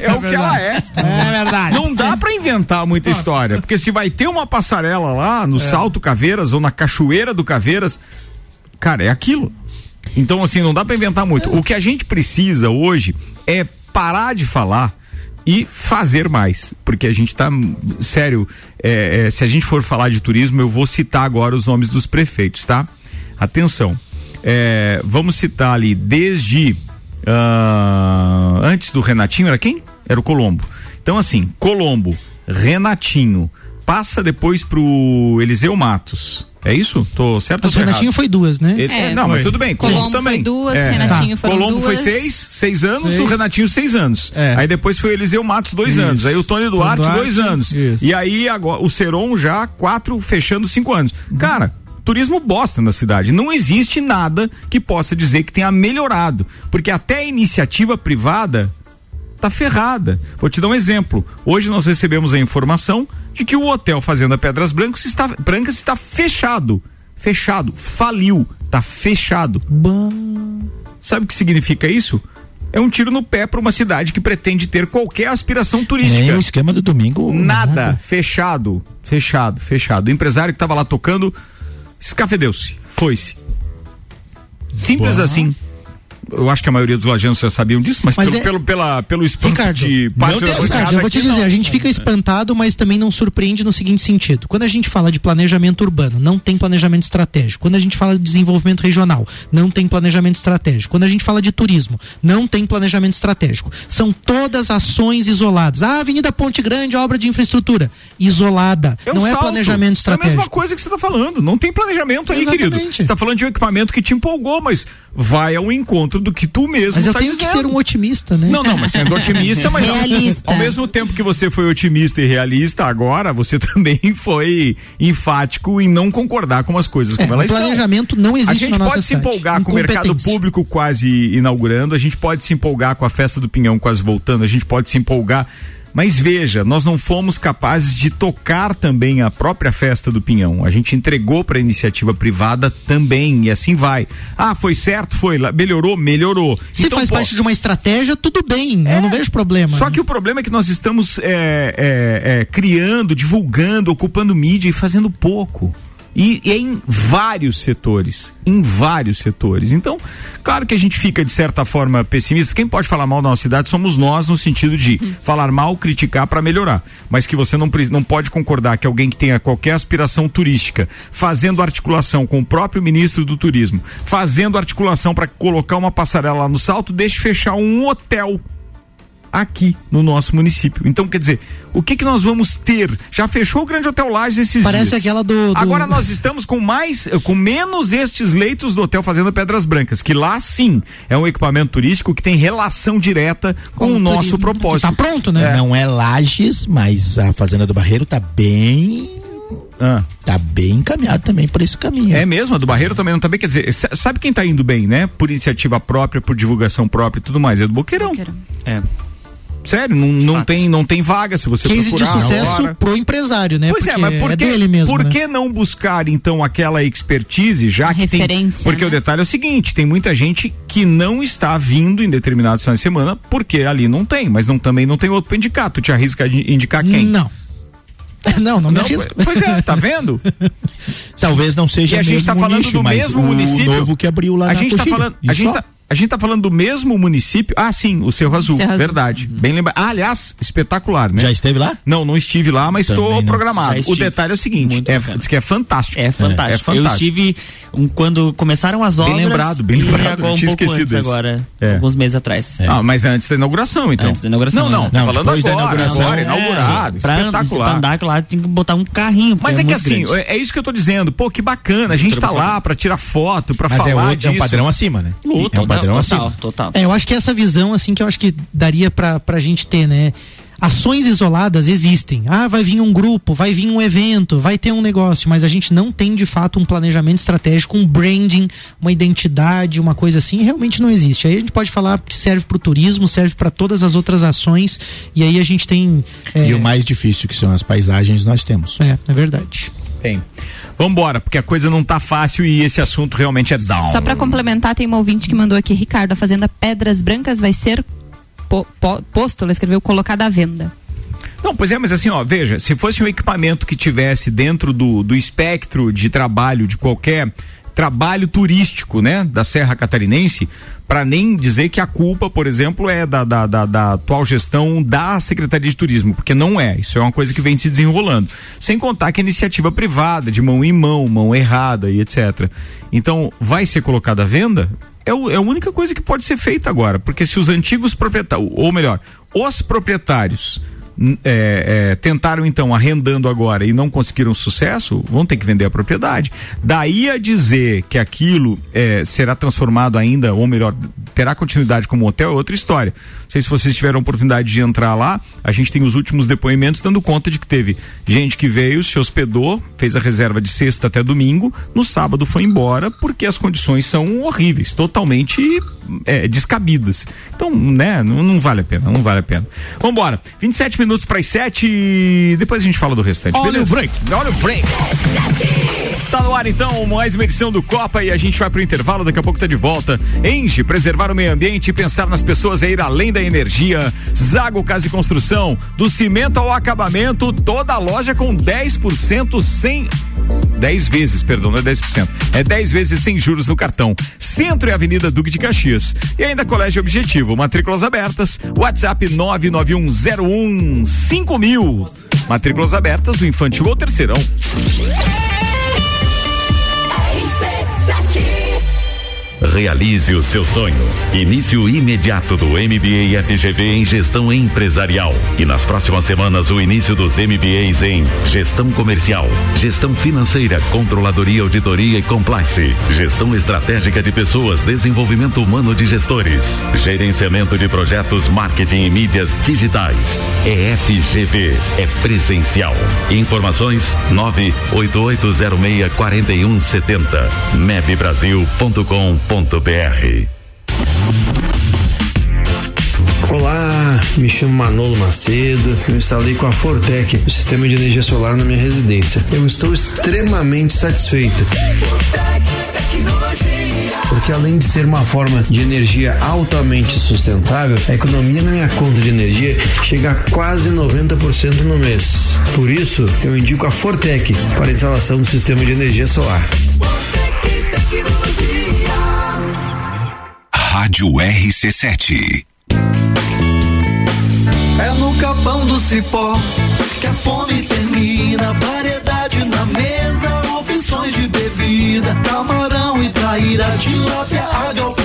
É, o que ela é. É verdade. Não dá pra inventar muita história, porque se vai ter uma passarela lá no Salto Caveiras ou na Cachoeira do Caveiras, cara, é aquilo. Então, assim, não dá pra inventar muito. O que a gente precisa hoje é parar de falar e fazer mais. Porque a gente tá. Sério, é, é, se a gente for falar de turismo, eu vou citar agora os nomes dos prefeitos, tá? Atenção. É, vamos citar ali desde. ah, antes do Renatinho, era quem? Era o Colombo. Então, assim, Colombo, Renatinho, passa depois pro Eliseu Matos. É isso? Tô certo Mas ou o tô Renatinho errado? foi duas, né? Ele- É, não, foi. mas tudo bem. Colombo Colombo também. foi duas, É. Renatinho foram Colombo foi duas. seis, seis anos, Seis. o Renatinho seis anos. É. Aí depois foi o Eliseu Matos, dois Isso. anos. Aí o Tony Duarte, Duarte, dois anos. isso. E aí agora o Seron já quatro, fechando cinco anos. Cara, turismo bosta na cidade. Não existe nada que possa dizer que tenha melhorado. Porque até a iniciativa privada tá ferrada. Vou te dar um exemplo. Hoje nós recebemos a informação de que o Hotel Fazenda Pedras Brancas está, Brancas está fechado. Fechado. Faliu. Tá fechado. Sabe o que significa isso? É um tiro no pé para uma cidade que pretende ter qualquer aspiração turística. Nem o esquema do domingo. Nada. Fechado. Fechado. Fechado. O empresário que estava lá tocando escafedeu-se. Foi-se. Simples assim. Eu acho que a maioria dos lajanos já sabiam disso, mas, Mas pelo, é- pelo, pela, pelo espanto Ricardo, de parte Ricardo, eu vou te dizer, não. a gente fica espantado, mas também não surpreende no seguinte sentido. Quando a gente fala de planejamento urbano, não tem planejamento estratégico. Quando a gente fala de desenvolvimento regional, não tem planejamento estratégico. Quando a gente fala de turismo, não tem planejamento estratégico. São todas ações isoladas. Ah, Avenida Ponte Grande, obra de infraestrutura. Isolada. É um não é salto. planejamento É a estratégico. mesma coisa que você está falando. Não tem planejamento aí, Exatamente. querido. Você está falando de um equipamento que te empolgou, mas vai ao encontro do que tu mesmo Mas eu tá tenho dizendo. que ser um otimista, né? Não, não, mas sendo otimista, mas ao- Realista. Ao, mesmo tempo que você foi otimista e realista, agora você também foi enfático em não concordar com as coisas É, como o elas são. planejamento não A existe gente na nossa pode se empolgar com o mercado público quase inaugurando, a gente pode se empolgar com a festa do Pinhão quase voltando, a gente pode se empolgar. Mas veja, nós não fomos capazes de tocar também a própria festa do Pinhão. A gente entregou para a iniciativa privada também, e assim vai. Ah, foi certo? Foi. lá, Melhorou? Melhorou. Se Então, faz pô, parte de uma estratégia, tudo bem. Eu não vejo problema. só né? que o problema é que nós estamos é, é, é, criando, divulgando, ocupando mídia e fazendo pouco. E, e é em vários setores. Em vários setores. Então, claro que a gente fica, de certa forma, pessimista. Quem pode falar mal da nossa cidade somos nós, no sentido de falar mal, criticar para melhorar. Mas que você não, não pode concordar que alguém que tenha qualquer aspiração turística, fazendo articulação com o próprio ministro do turismo, fazendo articulação para colocar uma passarela lá no salto, deixe fechar um hotel aqui no nosso município. Então, quer dizer, o que que nós vamos ter? Já fechou o Grande Hotel Lages esses Parece dias. aquela do- do- Agora nós estamos com mais, com menos estes leitos do Hotel Fazenda Pedras Brancas, que lá sim é um equipamento turístico que tem relação direta com, Com o o nosso turismo. propósito. Tá pronto, né? Não é Lages, mas a Fazenda do Barreiro tá bem. Ah. Tá bem encaminhado também por esse caminho. É mesmo, a do Barreiro também não tá bem, quer dizer, sa- sabe quem tá indo bem, né? Por iniciativa própria, por divulgação própria e tudo mais, é do Boqueirão. É. Sério, não, não tem, não tem vaga se você Case de procurar sucesso agora. pro empresário, né? Pois é, mas por, que, dele mesmo. por né? que não buscar então aquela expertise, já A que tem. referência, Porque né? o detalhe é o seguinte: tem muita gente que não está vindo em determinados finais de semana porque ali não tem, mas não, também não tem outro pra indicar. Tu te arrisca de indicar quem? Não. Não, não me Não, arrisco. pois é, tá vendo? Talvez não seja E a o gente mesmo tá falando nicho, do mesmo o município. novo que abriu lá a na gente tá Coxilha. falando, a gente só. tá, a gente tá falando do mesmo município. Ah, sim, o Cerro Azul, Cerro Azul. verdade. Bem lembrado. Ah, aliás, espetacular, né? Já esteve lá? Não, não estive lá, mas estou programado. O detalhe é o seguinte, Muito é, bacana. diz que é fantástico. É fantástico. É Eu fantástico. estive um, quando começaram as Bem obras. lembrado, bem lembrado, agora um tinha pouco esquecido antes desse. agora, É. alguns meses atrás. Ah, mas é antes da inauguração, então. Antes da inauguração, Não, não, né? Não, falando depois da agora, inauguração. agora, É, inaugurado, Pra, pra espetacular. andar lá tem que botar um carrinho. Mas é, que muito assim, grande. é, é isso que eu tô dizendo. Pô, que bacana. A gente tá lá pra tirar foto, pra Mas falar é, outro, é um padrão acima, né? Uh, é um total, padrão total. É, eu acho que essa visão, assim, que eu acho que daria pra, pra gente ter, né? Ações isoladas existem. Ah, vai vir um grupo, vai vir um evento, vai ter um negócio, mas a gente não tem de fato um planejamento estratégico, um branding, uma identidade, uma coisa assim, realmente não existe. Aí a gente pode falar que serve pro turismo, serve para todas as outras ações, e aí a gente tem. É, E o mais difícil que são as paisagens nós temos. é, é verdade. Tem. Vambora, porque a coisa não tá fácil e esse assunto realmente é down. Só pra complementar, tem um ouvinte que mandou aqui, Ricardo, a Fazenda Pedras Brancas vai ser po- po- posto, ela escreveu, colocada à venda. Não, pois é, mas assim, ó, veja, se fosse um equipamento que tivesse dentro do, do espectro de trabalho de qualquer trabalho turístico, né, da Serra Catarinense, para nem dizer que a culpa, por exemplo, é da, da, da, da atual gestão da Secretaria de Turismo, porque não é, isso é uma coisa que vem se desenrolando. Sem contar que a iniciativa privada, de mão em mão, mão errada e etc. Então, vai ser colocada à venda? É, o- é a única coisa que pode ser feita agora, porque se os antigos proprietários, ou melhor, os proprietários é, é, tentaram então arrendando agora e não conseguiram sucesso, vão ter que vender a propriedade. Daí a dizer que aquilo é, será transformado ainda, ou melhor, terá continuidade como hotel é outra história. Não sei se vocês tiveram a oportunidade de entrar lá, a gente tem os últimos depoimentos dando conta de que teve gente que veio, se hospedou, fez a reserva de sexta até domingo, no sábado foi embora porque as condições são horríveis, totalmente é, descabidas. Então, né, não, não vale a pena, não vale a pena. Vambora, 27 minutos para as 7 depois a gente fala do restante, Olha beleza? o break. Olha o break. Tá no ar então mais uma edição do Copa e a gente vai pro intervalo, daqui a pouco tá de volta. Enge, preservar o meio ambiente e pensar nas pessoas é ir além da energia. Zago Casa e Construção, do cimento ao acabamento, toda a loja com 10% sem 10 vezes, perdão, não é 10%. É 10 vezes sem juros no cartão. Centro e Avenida Duque de Caxias. E ainda Colégio Objetivo, matrículas abertas, WhatsApp 99101 5000. Matrículas abertas do infantil ao terceirão. Realize o seu sonho. Início imediato do MBA FGV em Gestão Empresarial. E nas próximas semanas, o início dos MBAs em Gestão Comercial, Gestão Financeira, Controladoria, Auditoria e Compliance, Gestão Estratégica de Pessoas, Desenvolvimento Humano de Gestores, Gerenciamento de Projetos, Marketing e Mídias Digitais. É FGV. É presencial. Informações 98806 4170. mebbrasil.com.br Olá, me chamo Manolo Macedo. Eu instalei com a Fortec o sistema de energia solar na minha residência. Eu estou extremamente satisfeito. Porque além de ser uma forma de energia altamente sustentável, a economia na minha conta de energia chega a quase 90% no mês. Por isso, eu indico a Fortec para a instalação do sistema de energia solar. Rádio RC7. É no capão do cipó que a fome termina. Variedade na mesa, opções de bebida. Camarão e traíra, tilápia, a galponeira.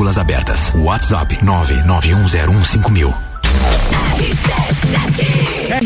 Matrículas abertas. WhatsApp 991015000.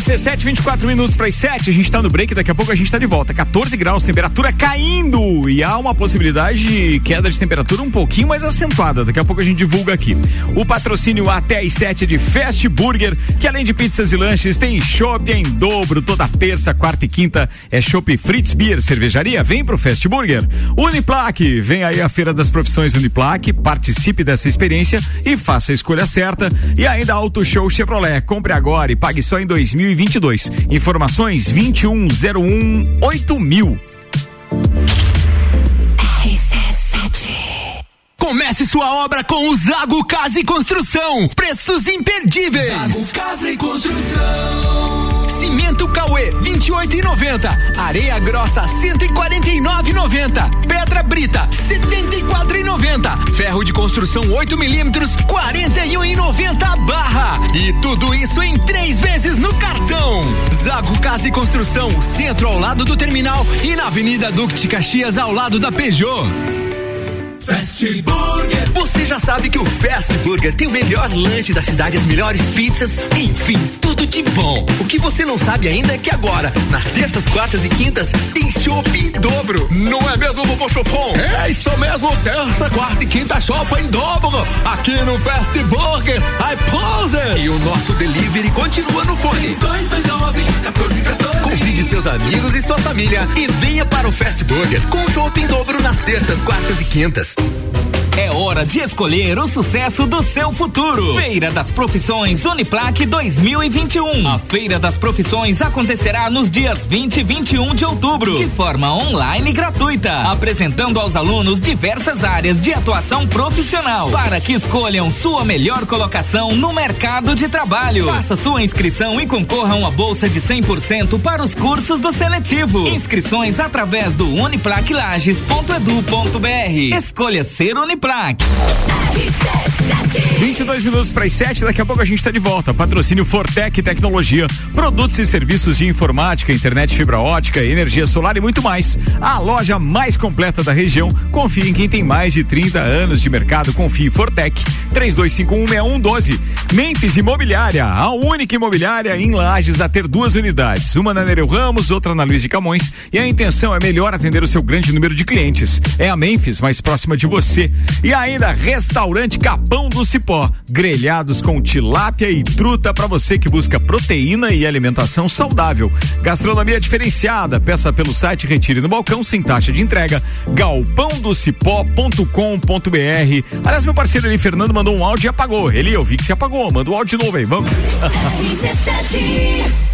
RC7, 24 minutos para as 7. A gente tá no break, daqui a pouco a gente tá de volta. 14 graus, temperatura caindo. E há uma possibilidade de queda de temperatura um pouquinho mais acentuada. Daqui a pouco a gente divulga aqui. O patrocínio até às 7 de Fast Burger, que além de pizzas e lanches, tem chopp em dobro. Toda terça, quarta e quinta é chopp Fritz Beer, cervejaria. Vem pro Fast Burger. Uniplaque, vem aí a Feira das Profissões Uniplaque. Participe dessa experiência e faça a escolha certa. E ainda Auto Show Chevrolet. Compre agora e pague só em 2022. Informações 2101 8000. Comece sua obra com o Zago Casa e Construção. Preços imperdíveis. Zago Casa e Construção. Cimento Cauê 28,90. Areia grossa 149,90. Pedra brita 74,90. Ferro de construção 8 milímetros 41,90 barra. E tudo isso em três vezes no cartão. Zago Casa e Construção, centro ao lado do terminal e na Avenida Duque de Caxias ao lado da Peugeot. Fast Burger. Você já sabe que o Fast Burger tem o melhor lanche da cidade, as melhores pizzas, enfim, tudo de bom. O que você não sabe ainda é que agora, nas terças, quartas e quintas, tem chopp em dobro. Não é mesmo, Bobo Chopon? É isso mesmo, terça, quarta e quinta chopp em dobro. Aqui no Fast Burger, I pose. E o nosso delivery continua no fone. 229 1414. Convide seus amigos e sua família e venha para o Fast Burger com chopp em dobro nas terças, quartas e quintas. É hora de escolher o sucesso do seu futuro. Feira das Profissões Uniplaque 2021. A Feira das Profissões acontecerá nos dias 20 e 21 de outubro, de forma online gratuita, apresentando aos alunos diversas áreas de atuação profissional para que escolham sua melhor colocação no mercado de trabalho. Faça sua inscrição e concorra a uma bolsa de 100% para os cursos do seletivo. Inscrições através do uniplaquilages.edu.br. Escolha ser Uniplaque. 22 minutos para as 7, daqui a pouco a gente está de volta. Patrocínio Fortec Tecnologia, produtos e serviços de informática, internet fibra ótica, energia solar e muito mais. A loja mais completa da região. Confie em quem tem mais de 30 anos de mercado. Confie Fortec 32516112. Memphis Imobiliária, a única imobiliária em Lages a ter duas unidades, uma na Nereu Ramos, outra na Luiz de Camões, e a intenção é melhor atender o seu grande número de clientes. É a Memphis mais próxima de você. E ainda Restaurante Capão do Cipó, grelhados com tilápia e truta para você que busca proteína e alimentação saudável. Gastronomia diferenciada, peça pelo site Retire no balcão sem taxa de entrega. galpãodocipó.com.br. Aliás, meu parceiro ali, Fernando, mandou um áudio e apagou. Ele, eu vi que se apagou, manda um áudio de novo aí, vamos.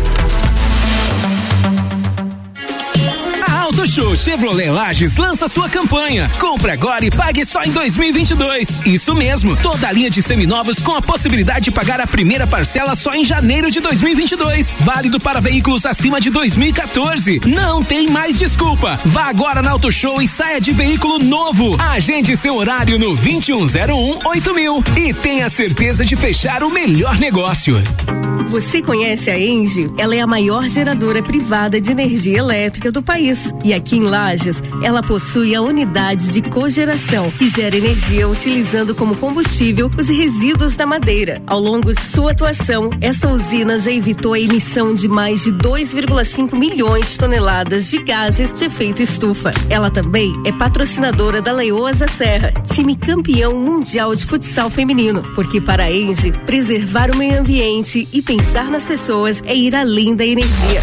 Auto Show Chevrolet Lages lança sua campanha. Compre agora e pague só em 2022. Isso mesmo, toda a linha de seminovos com a possibilidade de pagar a primeira parcela só em janeiro de 2022. Válido para veículos acima de 2014. Não tem mais desculpa. Vá agora na Auto Show e saia de veículo novo. Agende seu horário no 2101 8000 e tenha certeza de fechar o melhor negócio. Você conhece a Engie? Ela é a maior geradora privada de energia elétrica do país. E aqui em Lages, ela possui a unidade de cogeração, que gera energia utilizando como combustível os resíduos da madeira. Ao longo de sua atuação, esta usina já evitou a emissão de mais de 2,5 milhões de toneladas de gases de efeito estufa. Ela também é patrocinadora da Leoas da Serra, time campeão mundial de futsal feminino. Porque para a Engie, preservar o meio ambiente e pensar nas pessoas é ir além da energia.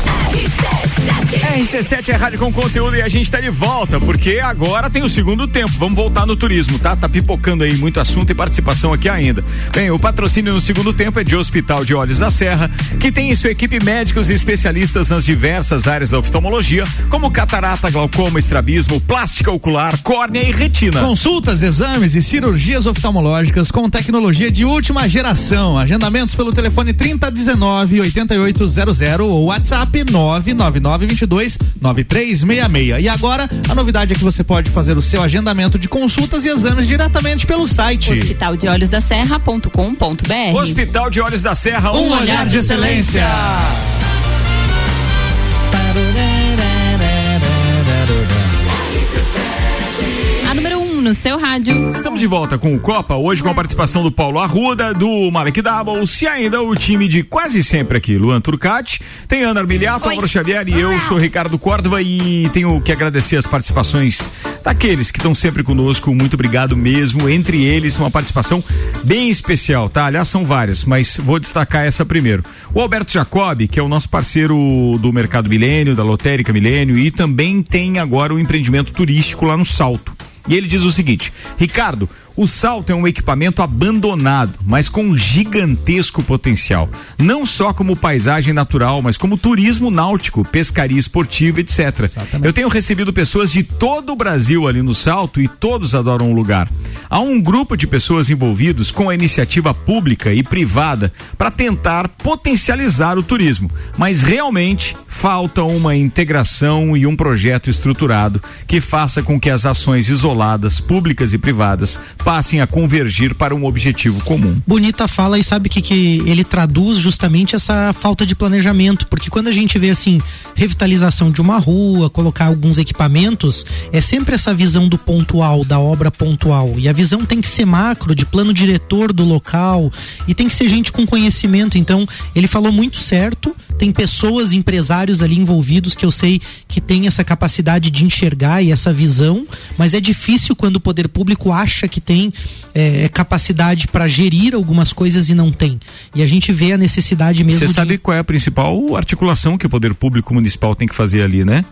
RC7 é rádio com conteúdo e a gente tá de volta, porque agora tem o segundo tempo. Vamos voltar no turismo, tá? Tá pipocando aí muito assunto e participação aqui ainda. Bem, o patrocínio no segundo tempo é de Hospital de Olhos da Serra, que tem em sua equipe médicos e especialistas nas diversas áreas da oftalmologia, como catarata, glaucoma, estrabismo, plástica ocular, córnea e retina. Consultas, exames e cirurgias oftalmológicas com tecnologia de última geração. Agendamentos pelo telefone 3019 8800 ou WhatsApp 999 9922 9366. E agora, a novidade é que você pode fazer o seu agendamento de consultas e exames diretamente pelo site. Hospital de Olhos da Serra.com.br. Hospital de Olhos da Serra, Um olhar de excelência. A no seu rádio. Estamos de volta com o Copa, hoje com a participação do Paulo Arruda, do Malek Doubles e ainda o time de quase sempre aqui, Luan Turcati, tem Ana Armiliato, Álvaro Xavier e eu sou Ricardo Córdova e tenho que agradecer as participações daqueles que estão sempre conosco, muito obrigado mesmo, entre eles uma participação bem especial, tá? Aliás, são várias, mas vou destacar essa primeiro. O Alberto Jacob, que é o nosso parceiro do Mercado Milênio, da Lotérica Milênio e também tem agora o empreendimento turístico lá no Salto. E ele diz o seguinte: Ricardo, o salto é um equipamento abandonado, mas com um gigantesco potencial. Não só como paisagem natural, mas como turismo náutico, pescaria esportiva, etc. Eu tenho recebido pessoas de todo o Brasil ali no salto e todos adoram o lugar. Há um grupo de pessoas envolvidos com a iniciativa pública e privada para tentar potencializar o turismo, mas realmente falta uma integração e um projeto estruturado que faça com que as ações isoladas, públicas e privadas, passem a convergir para um objetivo comum. Bonita fala e sabe que, que ele traduz justamente essa falta de planejamento, porque quando a gente vê assim, revitalização de uma rua, colocar alguns equipamentos, é sempre essa visão do pontual, da obra pontual. E a visão tem que ser macro, de plano diretor do local, e tem que ser gente com conhecimento. Então, ele falou muito certo, tem pessoas, empresários ali envolvidos que eu sei que tem essa capacidade de enxergar e essa visão, mas é difícil quando o poder público acha que tem é, capacidade para gerir algumas coisas e não tem. E a gente vê a necessidade mesmo. Você de... sabe qual é a principal articulação que o poder público municipal tem que fazer ali, né?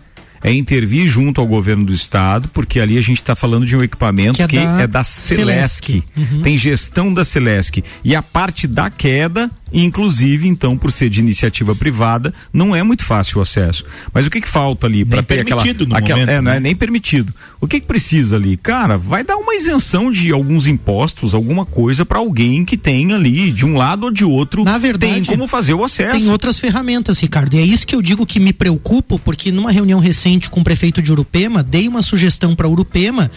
É intervir junto ao governo do estado, porque ali a gente está falando de um equipamento Que que é é da da, Celesc. Celesc. Uhum. Tem gestão da Celesc. E a parte da queda, inclusive, então, por ser de iniciativa privada, não é muito fácil o acesso. Mas o que, que falta ali para ter aquela. permitido no aquela momento, é, não é né? nem permitido. O que, que precisa ali? Cara, vai dar uma isenção de alguns impostos, alguma coisa para alguém que tem ali, de um lado ou de outro, Na verdade, tem como fazer o acesso. Tem outras ferramentas, Ricardo. E é isso que eu digo que me preocupo, porque numa reunião recente com o prefeito de Urupema, dei uma sugestão para Urupema,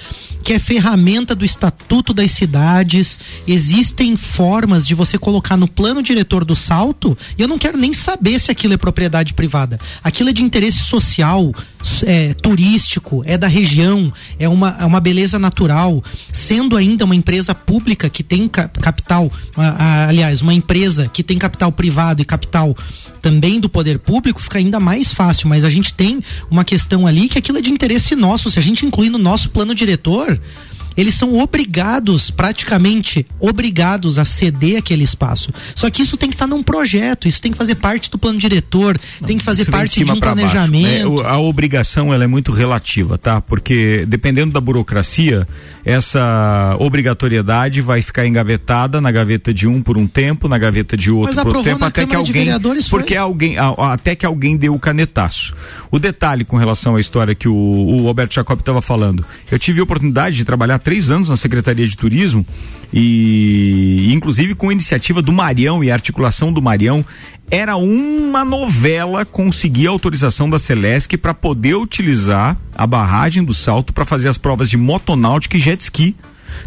que é ferramenta do Estatuto das Cidades. Existem formas de você colocar no plano diretor do salto, e eu não quero nem saber se aquilo é propriedade privada. Aquilo é de interesse social, é, turístico, é da região, é uma, é uma beleza natural. Sendo ainda uma empresa pública que tem ca- capital, a- a- aliás, uma empresa que tem capital privado e capital também do poder público, fica ainda mais fácil. Mas a gente tem uma questão ali que aquilo é de interesse nosso. Se a gente incluir no nosso plano diretor, eles são obrigados, praticamente obrigados a ceder aquele espaço. Só que isso tem que estar num projeto, isso tem que fazer parte do plano diretor, tem que fazer parte de um baixo, planejamento. né? A obrigação ela é muito relativa, tá? Porque dependendo da burocracia, essa obrigatoriedade vai ficar engavetada na gaveta de um por um tempo, na gaveta de outro Mas por outro tempo, até que alguém, porque alguém, até que alguém deu o canetaço. O detalhe com relação à história que o, o Roberto Jacob estava falando, eu tive a oportunidade de trabalhar três anos na Secretaria de Turismo e inclusive com a iniciativa do Marião e a articulação do Marião era uma novela conseguir a autorização da Celesc para poder utilizar a barragem do Salto para fazer as provas de motonáutica e jet ski.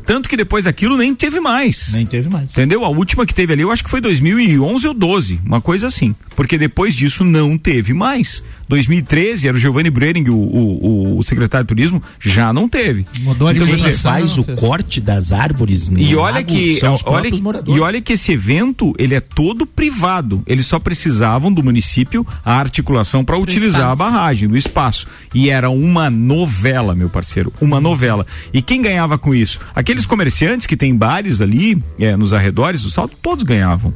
Tanto que depois daquilo nem teve mais. Nem teve mais. Entendeu? A última que teve ali, eu acho que foi 2011 ou 12, uma coisa assim. Porque depois disso não teve mais. 2013 era o Giovanni Brering, o, o, o secretário de turismo, já não teve. Mudou a Então, Quem faz o corte das árvores no e olha lago que são os olha, e olha que esse evento ele é todo privado. Eles só precisavam do município a articulação para utilizar a espaço. barragem, do espaço. E era uma novela, meu parceiro, uma novela. E quem ganhava com isso? Aqueles comerciantes que têm bares ali, é, nos arredores do salto, todos ganhavam.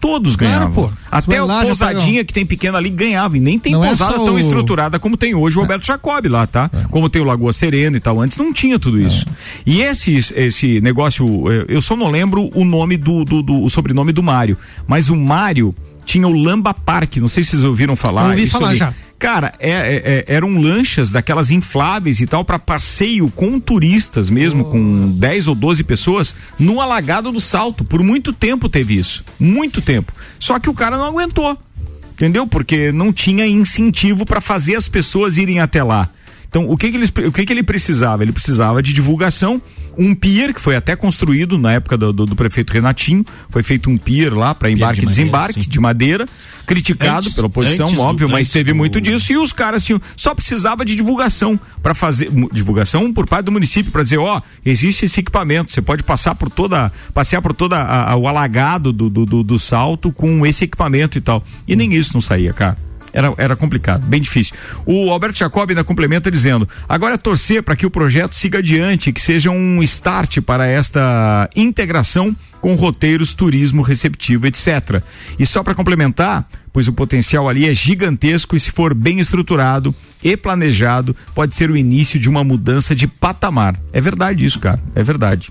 Todos Claro, ganhavam. Você Até já pousadinha que tem pequena ali ganhava. E nem tem Não é pousada só tão o- estruturada como tem hoje o Roberto Jacob lá, tá? Como tem o Lagoa Serena e tal. Antes não tinha tudo isso. E esse, esse negócio, eh, eu só não lembro o nome do, do, do- o sobrenome do Mário. Mas o Mário tinha o Lamba Park. Não sei se vocês ouviram falar. Eu ouvi falar ali. já. Cara, é- é- é- eram lanchas daquelas infláveis e tal para passeio com turistas mesmo, com 10 ou 12 pessoas, no alagado do Salto. Por muito tempo teve isso. Muito tempo. Só que o cara não aguentou. Entendeu? Porque não tinha incentivo para fazer as pessoas irem até lá. Então, o que que, eles, o que que ele precisava? Ele precisava de divulgação, um pier que foi até construído na época do, do, do prefeito Renatinho, foi feito um pier lá para embarque de e madeira, desembarque sim. de madeira, criticado Antes- pela oposição, antes do- óbvio, mas teve do- muito disso e os caras tinham só precisava de divulgação para fazer divulgação por parte do município para dizer, ó, existe esse equipamento, você pode passar por toda passear por toda a- a- o alagado do, do, do, do salto com esse equipamento e tal. E nem isso não saía, cara. Era, era complicado, bem difícil. O Alberto Jacob ainda complementa dizendo: agora é torcer para que o projeto siga adiante, que seja um start para esta integração com roteiros, turismo receptivo, etc. E só para complementar, pois o potencial ali é gigantesco e se for bem estruturado e planejado, pode ser o início de uma mudança de patamar. É verdade isso, cara. É verdade.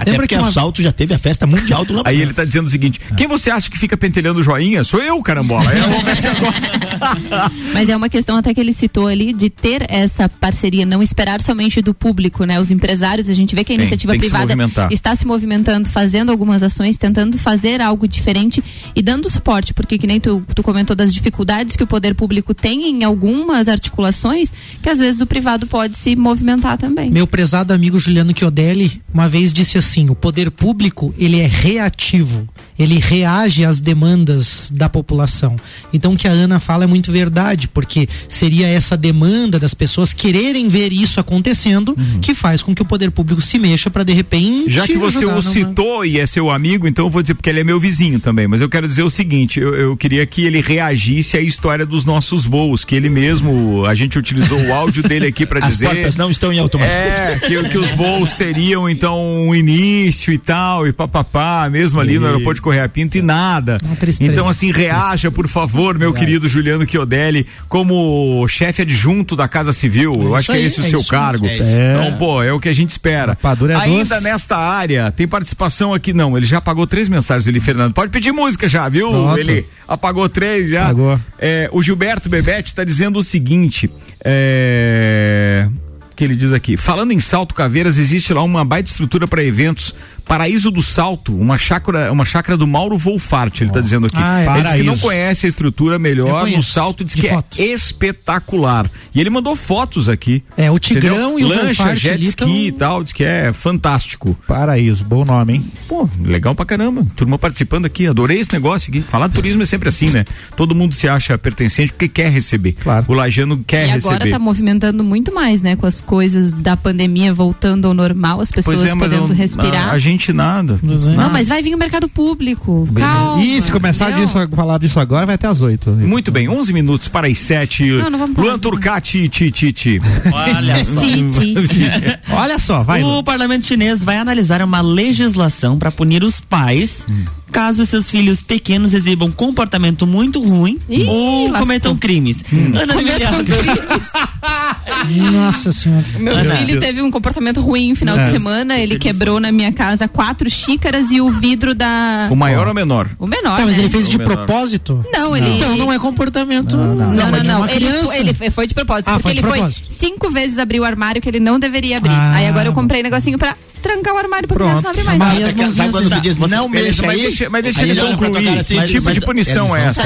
Até Lembra porque que o uma- salto já teve a festa mundial do Lampião. Aí ele tá dizendo o seguinte: quem você acha que fica pentelhando joinha? Sou eu, carambola. É o Jacob. Mas é uma questão até que ele citou ali de ter essa parceria, não esperar somente do público, né? Os empresários, a gente vê que a Tem, iniciativa tem se privada movimentar. está se movimentando, fazendo algumas ações, tentando fazer algo diferente e dando suporte, porque que nem tu, tu comentou das dificuldades que o poder público tem em algumas articulações, que às vezes o privado pode se movimentar também. Meu prezado amigo Juliano Chiodelli uma vez disse assim: o poder público ele é reativo, ele reage às demandas da população. Então o que a Ana fala é muito verdade, porque seria essa demanda das pessoas quererem ver isso acontecendo que faz com que o poder público se mexa para de repente. Já que você o numa- citou e é seu amigo, então eu vou dizer porque ele é meu vizinho também. Mas eu quero dizer o seguinte: eu, eu queria que ele reagisse à história dos nossos voos, que ele mesmo, a gente utilizou o áudio dele aqui para As dizer. portas não estão em automático. É, que, que os voos seriam então um início e tal, e papapá, mesmo ali no aeroporto de Correia Pinto e nada. Então, assim, reaja, por favor, meu querido Juliano Chiodelli, como chefe adjunto da Casa Civil. eu isso acho que é esse o é seu cargo. É. Então, pô, é o que a gente espera. É Ainda nesta área, tem participação aqui, não. Ele já apagou três mensagens, ele, Fernando. Pode pedir música já, viu? Pronto. Ele apagou três já. Apagou. É, o Gilberto Bebete está dizendo o seguinte: é, que ele diz aqui, falando em Salto Caveiras, existe lá uma baita estrutura para eventos. Paraíso do Salto, uma chácara, uma chácara do Mauro Wolfart, ele está dizendo aqui. Ah, é. ele diz que não conhece a estrutura melhor no Salto, diz de que foto. é espetacular. E ele mandou fotos aqui. É, o Tigrão Entendeu? e o Lancha, Wolfart jet ski tão- e tal, diz que é fantástico. Paraíso, bom nome, hein? Pô, legal pra caramba. Turma participando aqui, adorei esse negócio aqui. Falar de turismo é sempre assim, né? Todo mundo se acha pertencente porque quer receber. Claro. O lajano quer e agora receber. tá movimentando muito mais, né? Com as coisas da pandemia voltando ao normal, as pessoas é, podendo eu- respirar. A, a gente nada. É. Não, mas vai vir o mercado público. Calma. E se começar disso, a falar disso agora, vai até às oito. Muito bem, 11 minutos para as 7. Não, não vamos Luan. Turcati, ti, ti, ti. Olha só. Ti, ti, ti. Olha só, vai. O Lu. parlamento chinês vai analisar uma legislação para punir os pais caso seus filhos pequenos exibam comportamento muito ruim Ih, ou lascou. cometam crimes. Ana Emiliano. Nossa senhora. Meu Ana. filho teve um comportamento ruim no final É. de semana. Ele quebrou na minha casa quatro xícaras e o vidro da. O maior ou menor? O menor. Tá, mas né? ele fez de Ou menor. propósito? Não, ele. Então não é comportamento. Não, não, de não. uma Ele, foi, ele foi de propósito. Ah, porque foi de ele propósito. foi cinco vezes abrir o armário que ele não deveria abrir. Ah, Aí agora eu comprei negocinho pra trancar o armário pra criança não abrir mais. Mas- as Sabe mãozinhas quando você diz, não mexa mas aí? deixa- mas deixa ele concluir. cara assim, Que tipo mas de punição é essa?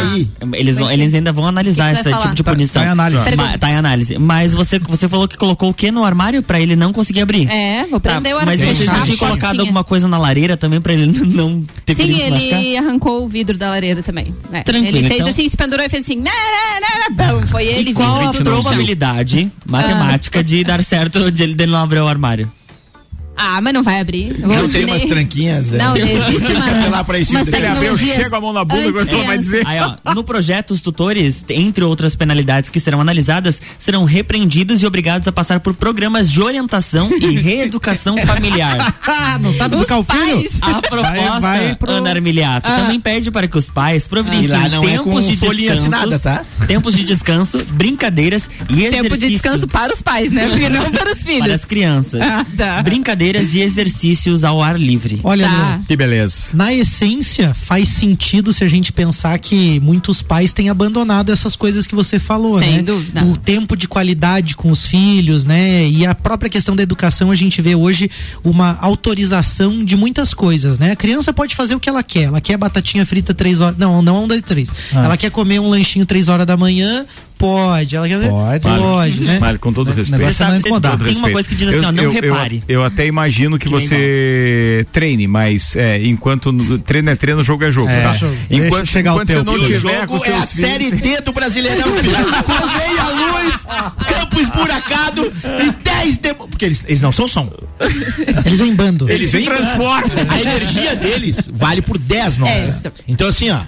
Eles, vão, eles ainda vão analisar O esse tipo de punição. Tá em análise. Ma- Tá em análise. Mas você, você falou que colocou o que no armário pra ele não conseguir abrir? É, vou Tá, prender o mas armário. vocês não tinham colocado alguma coisa na lareira também pra ele não ter Sim, ele arrancou o vidro da lareira também. É. Tranquilo, Ele fez então. assim, se pendurou e fez assim. "Né, né, né, né", bum, Foi ele E qual a probabilidade matemática de dar certo de ele dele não abrir o armário? Ah, mas não vai abrir. Eu vou- Eu tenho umas tranquinhas. é. Não, Tem- existe uma. Lá pra de- Ele abriu, chega a mão na bunda, agora ela vai dizer. Aí, ó, no projeto, os tutores, entre outras penalidades que serão analisadas, serão repreendidos e obrigados a passar por programas de orientação e reeducação familiar. Ah, não sabe o filho? pais. A proposta, vai pro- Ana Armiliato, também pede para que os pais providenciem não é tempos de folhinha descanso, assinada, tá? tempos de descanso, brincadeiras e Tempo de descanso para os pais, né? Porque não para os filhos. para as crianças. Ah, tá. Brincadeiras brincadeiras e exercícios ao ar livre. Olha, Leon, Que beleza. na essência, faz sentido se a gente pensar que muitos pais têm abandonado essas coisas que você falou, Sem né? dúvida. O tempo de qualidade com os filhos, né? E a própria questão da educação, a gente vê hoje uma autorização de muitas coisas, né? A criança pode fazer o que ela quer. Ela quer batatinha frita três horas. Não, não um das três. Ah. Ela quer comer um lanchinho três horas da manhã. Pode, ela quer Pode. pode, né? Mas com todo respeito. Você sabe, Com todo tem uma respeito. coisa que diz assim, ó, não eu, repare. Eu, eu até imagino que, Que você treine, mas é, enquanto no- treino é treino, jogo é jogo, É, tá? deixa Enquanto, chegar o enquanto você tempo. não o tiver com jogo é seus a filhos, Série D do Brasileirão. Cruzei a luz, campo esburacado e 10 tempos. Porque eles, eles não são som. Eles vêm em bando. Eles vêm transformam. A energia deles vale por 10 nossa. É. Então, assim, ó.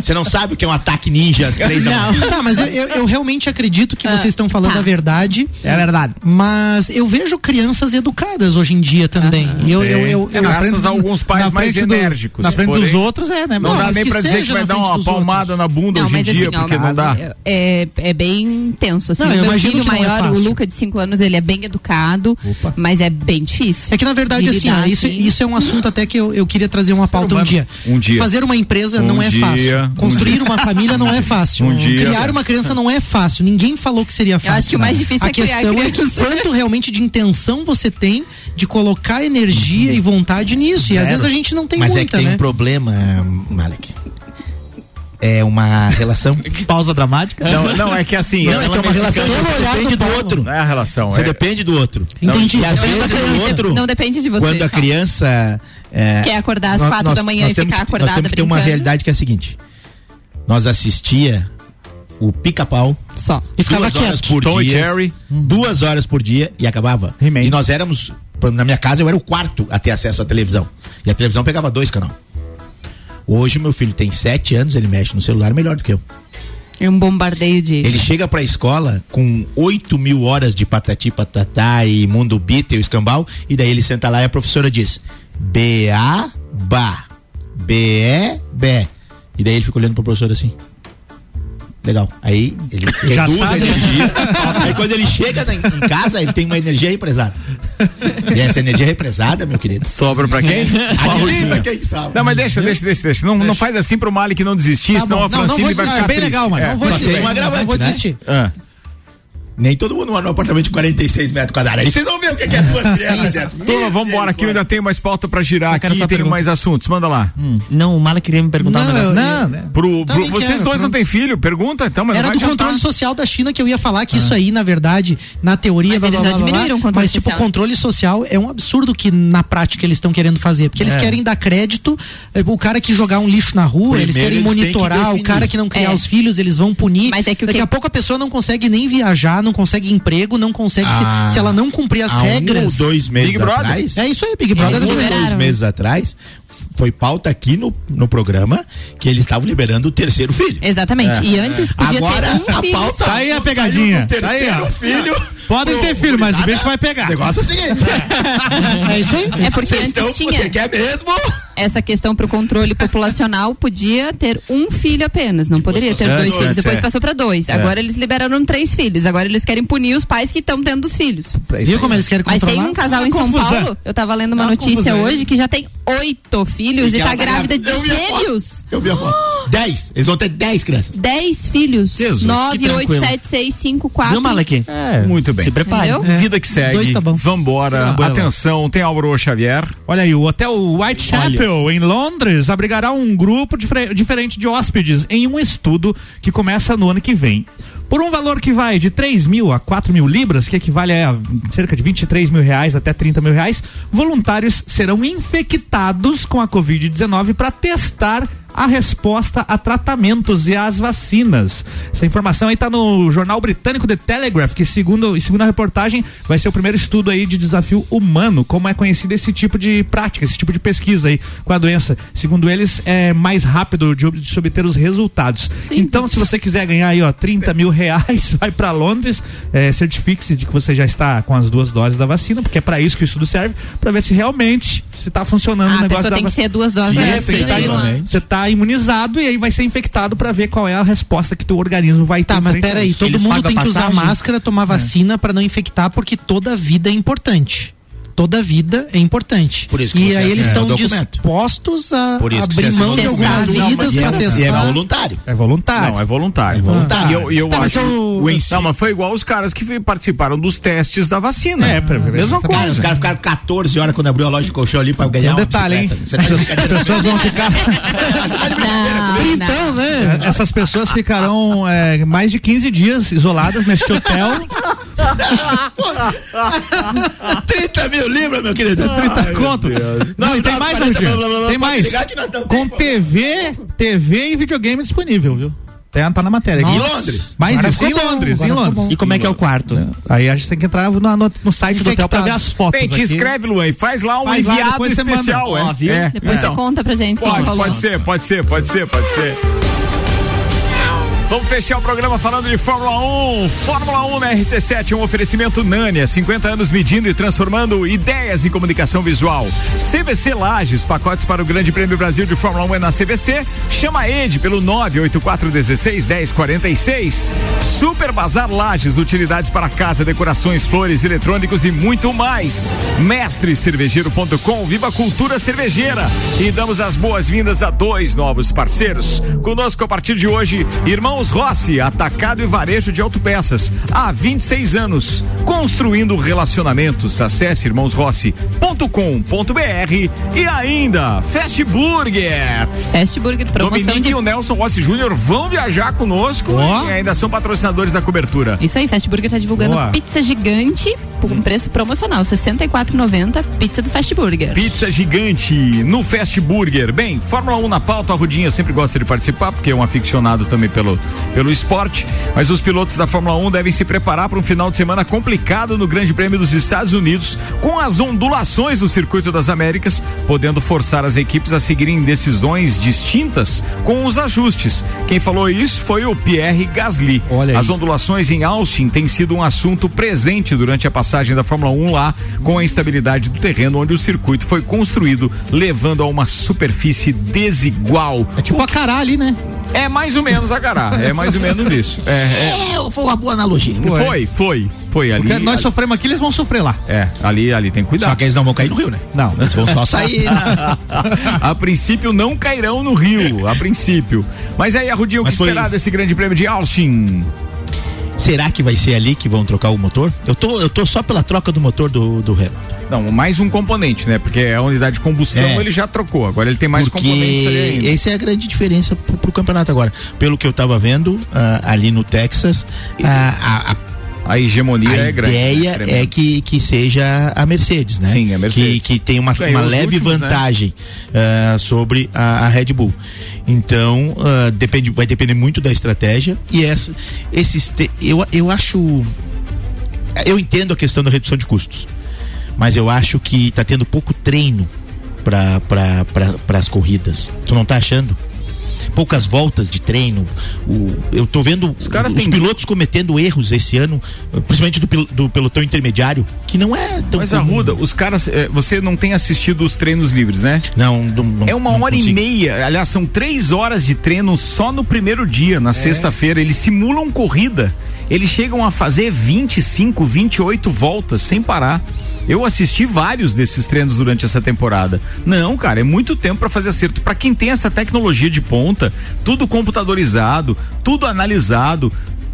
Você não sabe o que é um ataque ninja às três da manhã. Tá, mas eu, eu- eu realmente acredito que Ah, vocês estão falando tá. a verdade. É verdade. Mas eu vejo crianças educadas hoje em dia também. E eu, eu, eu, eu- Graças a alguns pais mais do- enérgicos. na frente porém, dos outros é, né? Não, Não, dá nem pra dizer que vai dar uma palmada na bunda Não, hoje em dia, assim, ó, porque não dá. É, é bem tenso, assim. Não, o eu meu imagino filho que não é maior, o. Luca de 5 anos, ele é bem educado, mas é bem difícil. É que na verdade, De assim, ó, isso, assim. isso é um assunto até que eu, eu queria trazer uma pauta um dia. Um dia. Fazer uma empresa Um não é dia, fácil. Construir uma família não é fácil. Um dia. Criar uma criança não é fácil. Ninguém falou que seria fácil. acho que o mais difícil a é criar questão é que criança. quanto realmente de intenção você tem de colocar energia e vontade nisso. E às vezes a gente não tem Mas é que muita, tem né? um problema, Malek. É uma relação. Pausa dramática. Não, não, é que assim. Não, é que é uma relação que você depende do outro. Não é a relação. Você é- depende do outro. Entendi. E às Não, vezes não, o outro. Não depende de você. Quando a criança. É, Quer acordar às nós- quatro nós- da manhã e ficar que- acordada Nós temos que ter uma realidade que é a seguinte: nós assistia o pica-pau Só. E ficava duas horas quieto. por Tom e dia. Jerry. Duas horas por dia e acabava. He-Man. E nós éramos. Na minha casa eu era o quarto a ter acesso à televisão. E a televisão pegava dois canal. Hoje meu filho tem sete anos, ele mexe no celular melhor do que eu. É um bombardeio de. Ele chega pra escola com 8 mil horas de patati patatá e mundo Beatle, escambau, e daí ele senta lá e a professora diz: B-A, ba, B-E, B. E daí ele fica olhando pra professora assim. Legal. Aí ele Já reduz a sabe. energia. Aí quando ele chega na- em casa, ele tem uma energia represada. E essa energia represada, meu querido. Sobra pra quem? Adivina quem sabe. Não, mas deixa, deixa, deixa, deixa. Não, não faz assim pro Mali que não desistir, Tá senão bom. a Não, não Francine vou vai desistir. ficar É bem triste. legal, mano. É, Não vou desistir. Não vou né? desistir. Ah. Nem todo mundo mora num apartamento de 46 metros quadrados. Aí vocês vão ver o que que é duas crianças dentro. Turma, vambora, aqui eu ainda tenho mais pauta pra girar aqui e perguntar. mais assuntos. Manda lá. Não, o Mala queria me perguntar um Não, negócio. eu- Não, né? Pro, pro- Também vocês quero, dois não pronto. têm filho? Pergunta, então, mas Era não do vai controle adiantar. social da China que eu ia falar que isso aí, na verdade, na teoria, Mas blá, eles blá, blá, blá, diminuíram o controle mas tipo, social. controle social é um absurdo que na prática eles estão querendo fazer, porque eles É. querem dar crédito, eh, o cara que jogar um lixo na rua, eles Primeiro querem eles têm que monitorar, o cara que não criar É. os filhos, eles vão punir. Mas é que o Daqui a pouco a pessoa não consegue nem viajar, não consegue emprego, não consegue se- Ah, se, ela não cumprir as há regras. Um ou dois meses Big Brother. atrás. É isso aí, Big Brother é um ou dois meses atrás, foi pauta aqui no, no programa que eles estavam liberando o terceiro filho. Exatamente. E antes podia Agora ter um a filho pauta Tá aí a pegadinha. do Tá aí, terceiro filho. Podem pro- ter filho, mas o bicho vai pegar. O negócio é o seguinte. É isso aí. É porque Vocês antes estão, tinha você quer mesmo? essa questão pro controle populacional, podia ter um filho apenas, não poderia ter É, dois é, filhos. Depois é. passou pra dois. Agora eles liberaram três filhos. Agora eles querem punir os pais que estão tendo os filhos. Viu como eles querem Mas controlar? tem um casal Uma em São. Paulo, eu tava lendo uma Uma notícia hoje que já tem oito filhos E e, tá tá grávida de gêmeos. Eu vi a foto. Dez. Eles vão ter dez crianças. Dez filhos. Jesus, Nove, que oito, sete, seis, cinco, quatro. Viu, Mala aqui? É, muito bem. Se prepare. É. Vida que segue. Dois tá bom. Vambora. Sim, Atenção, tem Álvaro Xavier. Olha aí, o Hotel Whitechapel, em Londres, abrigará um grupo diferente de hóspedes em um estudo que começa no ano que vem. Por um valor que vai de 3 mil a 4 mil libras, que equivale a cerca de 23 mil reais até 30 mil reais, voluntários serão infectados com a Covid-19 para testar a resposta a tratamentos e às vacinas. Essa informação aí está no jornal britânico The Telegraph, que segundo, segundo a reportagem vai ser o primeiro estudo aí de desafio humano, como é conhecido esse tipo de prática, esse tipo de pesquisa aí com a doença. Segundo eles, é mais rápido de, ob- de se obter os resultados. Então, se você quiser ganhar aí, ó, 30 mil reais, vai para Londres, é, certifique-se de que você já está com as duas doses da vacina, porque é para isso que o estudo serve, para ver se realmente se está funcionando Ah, o a negócio pessoa da tem que ser duas doses Sim, da vacina tem que tá imunizado. Tá e aí vai ser infectado pra ver qual é a resposta que teu organismo vai ter. Tá, mas peraí, todo Eles mundo tem que usar máscara, tomar vacina pra não infectar, porque toda vida é importante. Toda a vida é importante. Por isso que e aí eles estão dispostos a Por isso que você abrir mão de algumas vidas e para é- testar. e é voluntário. É voluntário. Não, é voluntário. É voluntário. E eu, eu Tá, mas acho. o- o ensino- Não, mas foi igual os caras que participaram dos testes da vacina. É, pra- mesma Cara, os coisa. caras ficaram 14 horas quando abriu a loja de colchão ali pra ganhar Um detalhe, hein? tá As pessoas vão ficar. Não, Então, né? Essas pessoas ficarão é, mais de 15 dias isoladas neste hotel. 30 mil libras, meu querido. 30 conto. Não, e tem não, mais, 40, Rudinho. blá, blá, blá, Tem pode mais. Com. TV, TV e videogame disponível, viu? Tá, tá na matéria aqui. Em Londres? Mas isso, em Londres, em Londres. E como é que é o quarto? Aí a gente tem que entrar no, no- no site do hotel pra ver as fotos. Bem, te escreve, Luan, e faz lá um Faz lá, enviado manda. especial. Ó, é. viu? É. Depois Então, você conta pra gente quem Pode, falou. pode ser, pode ser, pode ser, pode ser. Vamos fechar o programa falando de Fórmula 1. Fórmula 1 na RC7, um oferecimento Nânia, 50 anos medindo e transformando ideias em comunicação visual. CVC Lages, pacotes para o Grande Prêmio Brasil de Fórmula 1 é na CVC. Chama a Ed pelo 98416 1046. Super Bazar Lages, utilidades para casa, decorações, flores, eletrônicos e muito mais. Mestrecervejeiro.com, viva cultura cervejeira. E damos as boas-vindas a dois novos parceiros. Conosco a partir de hoje, Irmãos Rossi, atacado e varejo de autopeças. Há 26 anos, construindo relacionamentos. Acesse irmãosrossi.com.br e ainda Fast Burger. Fast Burger, promoção Dominique de... e o Nelson Rossi Júnior vão viajar conosco Ó. e ainda são patrocinadores da cobertura. Isso aí, Fast Burger tá divulgando Boa. pizza gigante por um preço promocional, R$ 64,90, pizza do Fast Burger. Pizza gigante no Fast Burger. Bem, Fórmula 1 na pauta, a Rudinha sempre gosta de participar, porque é um aficionado também pelo, pelo esporte. Mas os pilotos da Fórmula 1 devem se preparar para um final de semana complicado no Grande Prêmio dos Estados Unidos, com as ondulações do Circuito das Américas, podendo forçar as equipes a seguirem decisões distintas com os ajustes. Quem falou isso foi o Pierre Gasly. Olha aí. As ondulações em Austin têm sido um assunto presente durante a passagem da Fórmula 1 lá, com a instabilidade do terreno onde o circuito foi construído, levando a uma superfície desigual. É tipo a cará ali, né? É mais ou menos a Gará, é mais ou menos isso. É, é. É, foi uma boa analogia. Foi, foi, foi ali. Porque nós ali- sofremos aqui, eles vão sofrer lá. É, ali, ali tem que cuidar. Só que eles não vão cair no rio, né? Não. Eles vão só sair. a princípio não cairão no rio, a princípio. Mas aí, Arrudinho, o que foi- esperar desse grande prêmio de Austin? Será que vai ser ali que vão trocar o motor? Eu tô, eu tô só pela troca do motor do, do Hamilton. Não, mais um componente, né? Porque a unidade de combustão É. ele já trocou. Agora ele tem mais componentes ali Porque ainda. essa é a grande diferença pro, pro campeonato agora. Pelo que eu tava vendo ah, ali no Texas, ah, a, a A hegemonia a é grande. ideia tremenda. é que, que seja a Mercedes, né? Sim, a Mercedes. Que, que tem uma, Ganhou uma leve últimos, né? vantagem ah, sobre a, a Red Bull. Então, ah, depende, vai depender muito da estratégia. E essa, esses eu, eu acho. Eu entendo a questão da redução de custos. Mas eu acho que tá tendo pouco treino para pra, as corridas. Tu não tá achando? Poucas voltas de treino. O, eu tô vendo os, cara os tem- pilotos cometendo erros esse ano, principalmente do, do pelotão intermediário, que não é tão. Mas comum. Arruda, os caras, eh, você não tem assistido os treinos livres, né? Não, não, não É uma não hora e consigo. meia, aliás, são três horas de treino só no primeiro dia, É. na sexta-feira. Eles simulam corrida. Eles chegam a fazer 25, 28 voltas sem parar. Eu assisti vários desses treinos durante essa temporada. Não, cara, é muito tempo para fazer acerto. Para quem tem essa tecnologia de ponta, tudo computadorizado, tudo analisado.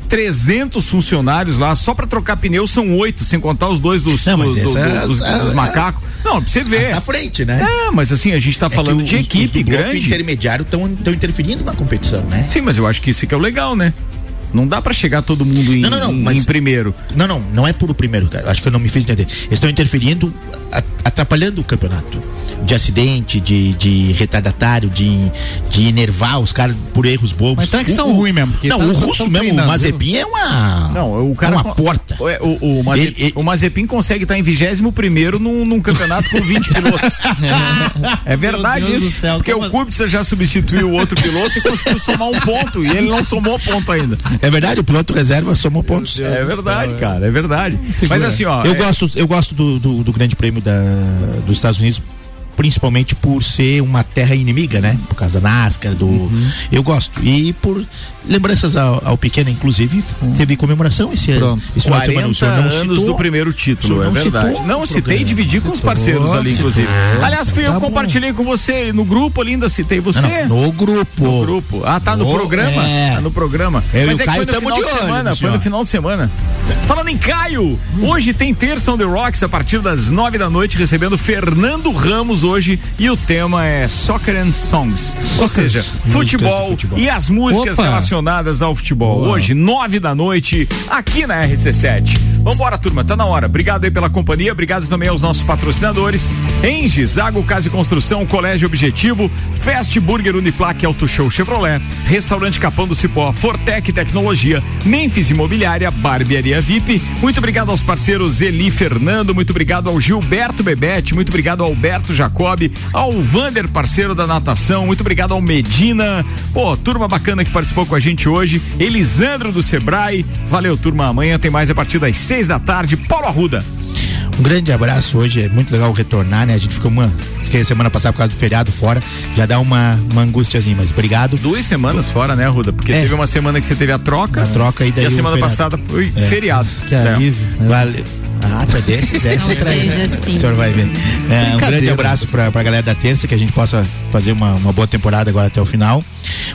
300 funcionários lá, só para trocar pneu são oito, sem contar os dois dos, Não, do- do- essa- dos, essa- dos macacos. Não, pra você ver. Mas na frente, né? É, mas assim, a gente tá É falando os- de os- equipe os do grande. intermediário estão interferindo na competição, né? Sim, mas eu acho que isso que é o legal, né? Não dá pra chegar todo mundo em, Não, não, não, em- mas- em primeiro. Não, não, não é por o primeiro, cara. Acho que eu não me fiz entender. Eles estão interferindo, atrapalhando o campeonato. De acidente, de, de retardatário, de, de enervar os caras por erros bobos. Mas então é que O- são ruins mesmo, Não, tão- o russo mesmo, o Mazepin é uma. Não, o cara é uma com- porta. É, O, o, Mazepin, o Mazepin consegue estar em 21 primeiro num, num campeonato com 20 pilotos. é verdade Meu Deus isso. céu, porque o? Kubica já substituiu o outro piloto e conseguiu somar um ponto. E ele não somou ponto ainda. É verdade, o piloto reserva somou pontos. É verdade, cara, é verdade. Mas assim, ó. eu é- gosto, eu gosto do, do, do Grande Prêmio da, dos Estados Unidos principalmente por ser uma terra inimiga, né? Por causa da NASCAR, do. Uhum. Eu gosto. E por lembranças ao, ao pequeno, inclusive, teve comemoração esse ano. Esse final de semana. O senhor 40 não anos citou. do primeiro título, é verdade. Não, citei e dividi com os Citou, parceiros ali, citou. inclusive. Aliás, fui eu Tá bom. compartilhei com você no grupo ali, ainda citei você. Não, não, no grupo. No grupo. Ah, tá no No- programa? é. Tá no programa. Eu Mas é que Caio foi no final de olho semana. Foi no final de semana. Falando em Caio, hoje tem terça on the Rocks a partir das nove da noite, recebendo Fernando Ramos hoje e o tema é Soccer and Songs. Ou seja, futebol, futebol. e as músicas Opa. relacionadas ao futebol. Hoje, nove da noite, aqui na RC7. Vambora, turma, tá na hora. Obrigado aí pela companhia, obrigado também aos nossos patrocinadores. Engie, Zago Casa e Construção, Colégio Objetivo, Fast Burger Uniplaque Auto Show Chevrolet, Restaurante Capão do Cipó, Fortec Tecnologia, Memphis Imobiliária, Barbearia VIP. Muito obrigado aos parceiros Eli Fernando, muito obrigado ao Gilberto Bebete, muito obrigado ao Alberto Jacob, ao Vander, parceiro da natação, muito obrigado ao Medina. Pô, turma bacana que participou com a gente hoje. Elisandro do Sebrae. Valeu, turma. Amanhã tem mais a partir das seis da tarde. Paulo Arruda. Um grande abraço hoje, é muito legal retornar, né? A gente ficou uma. Fiquei semana passada por causa do feriado fora, já dá uma, uma angustiazinha, mas obrigado. Duas semanas fora, né, Arruda? Porque É. teve uma semana que você teve a troca. A troca e daí E a semana feriado. passada foi É. feriado. Que É. alívio. Vale. Ah, tu é desses? É, seja né? assim. O senhor vai ver. É, um grande abraço pra, pra galera da terça, que a gente possa fazer uma, uma boa temporada agora até o final.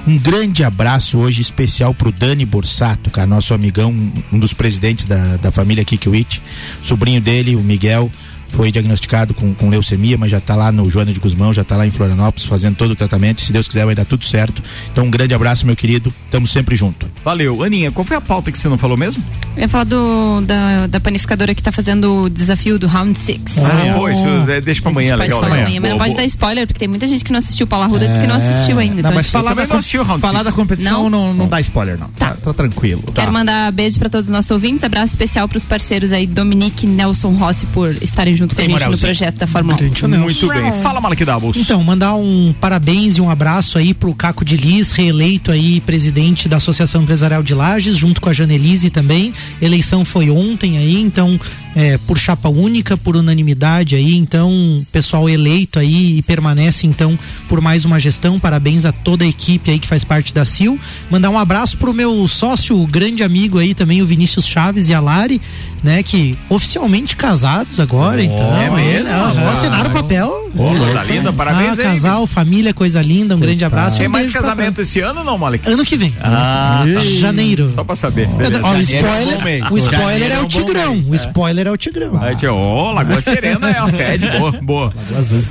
Um grande abraço hoje especial pro Dani Borsato, cara, nosso amigão, um dos presidentes da, da família Kikiwitch, sobrinho dele, o Miguel. Foi diagnosticado com, com leucemia, mas já tá lá no Joana de Guzmão, já tá lá em Florianópolis fazendo todo o tratamento. Se Deus quiser, vai dar tudo certo. Então, um grande abraço, meu querido. Tamo sempre junto. Valeu. Aninha, qual foi a pauta que você não falou mesmo? Eu ia falar do, da, da panificadora que tá fazendo o desafio do Round Six. Ah, pô, isso é, deixa pra amanhã, legal. né? amanhã, mas não pode dar spoiler, porque tem muita gente que não assistiu. Paula Ruda disse que não assistiu ainda. Não, então mas falar, da, não assisti o Round falar da competição Não? não, não, dá spoiler, não. Tá, tá tranquilo. Quero mandar beijo pra todos os nossos ouvintes, abraço especial pros parceiros aí, Dominique e Nelson Rossi, por estarem junto com a gente no projeto da Fórmula 1. Muito bem. Fala, Malek Davos. Então, mandar um parabéns e um abraço aí pro Caco de Lis, reeleito aí presidente da Associação Empresarial de Lages, junto com a Janelise também. Eleição foi ontem aí, então, é, por chapa única, por unanimidade aí, então, pessoal eleito aí e permanece então por mais uma gestão. Parabéns a toda a equipe aí que faz parte da CIL. Mandar um abraço pro meu sócio, grande amigo aí também, o Vinícius Chaves e a Lari, né, que oficialmente casados agora, então. é mesmo? Aham, assinaram o papel. Ô, coisa linda, parabéns ah, aí. casal, família, coisa linda, um grande abraço. Tem um mais casamento esse ano ou não? Fran. Ano que vem. Ah, tá. Janeiro. Só pra saber. Ó, o é um spoiler, bom mês. o spoiler é é o um Tigrão. O spoiler é o Tigrão. Aí, tia, ó, Lagoa Serena é a sede, boa, boa. Lagoa Azul.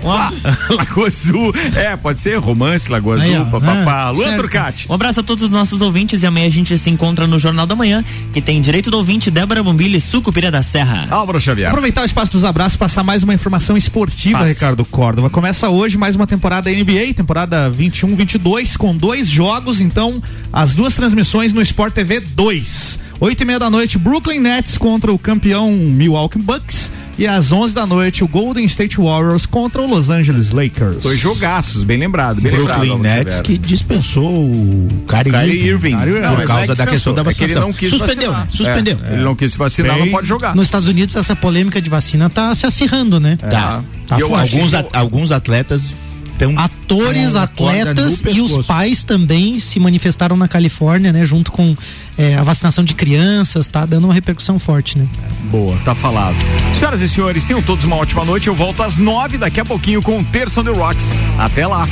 Lagoa Azul, é, pode ser romance, Lagoa Aí, Azul, ó, papapá. ah, Luan. Turcati. Um abraço a todos os nossos ouvintes e amanhã a gente se encontra no Jornal da Manhã, que tem direito do ouvinte Débora Bombilho e Sucupira da Serra. Álvaro Xavier. Aproveitar o espaço dos abraços e passar mais uma informação esportiva, Passe. Ricardo Córdova. Começa hoje mais uma temporada NBA, temporada 21-22, com dois jogos, então, as duas transmissões no Sport TV 2. Oito e meia da noite, Brooklyn Nets contra o campeão Milwaukee Bucks. E às 11 da noite, o Golden State Warriors contra o Los Angeles Lakers. Dois jogaços, bem lembrado, bem lembrado. Brooklyn Álvaro Nets que dispensou o Kyrie, Kyrie Irving. Por Não, mas causa é da que questão da dispensou, é que ele vacinação. não quis Suspendeu, vacinar. né? Suspendeu. É, ele não quis vacinar, Bem- não pode jogar. Nos Estados Unidos, essa polêmica de vacina tá se acirrando, né? Tá. Tá E forte. acho alguns, at- alguns atletas têm Atores, atletas e os pais também se manifestaram na Califórnia, né? Junto com é, a vacinação de crianças, tá dando uma repercussão forte, né? Boa, tá falado. Senhoras e senhores, tenham todos uma ótima noite. Eu volto às nove daqui a pouquinho com o Terça on the Rocks. Até lá.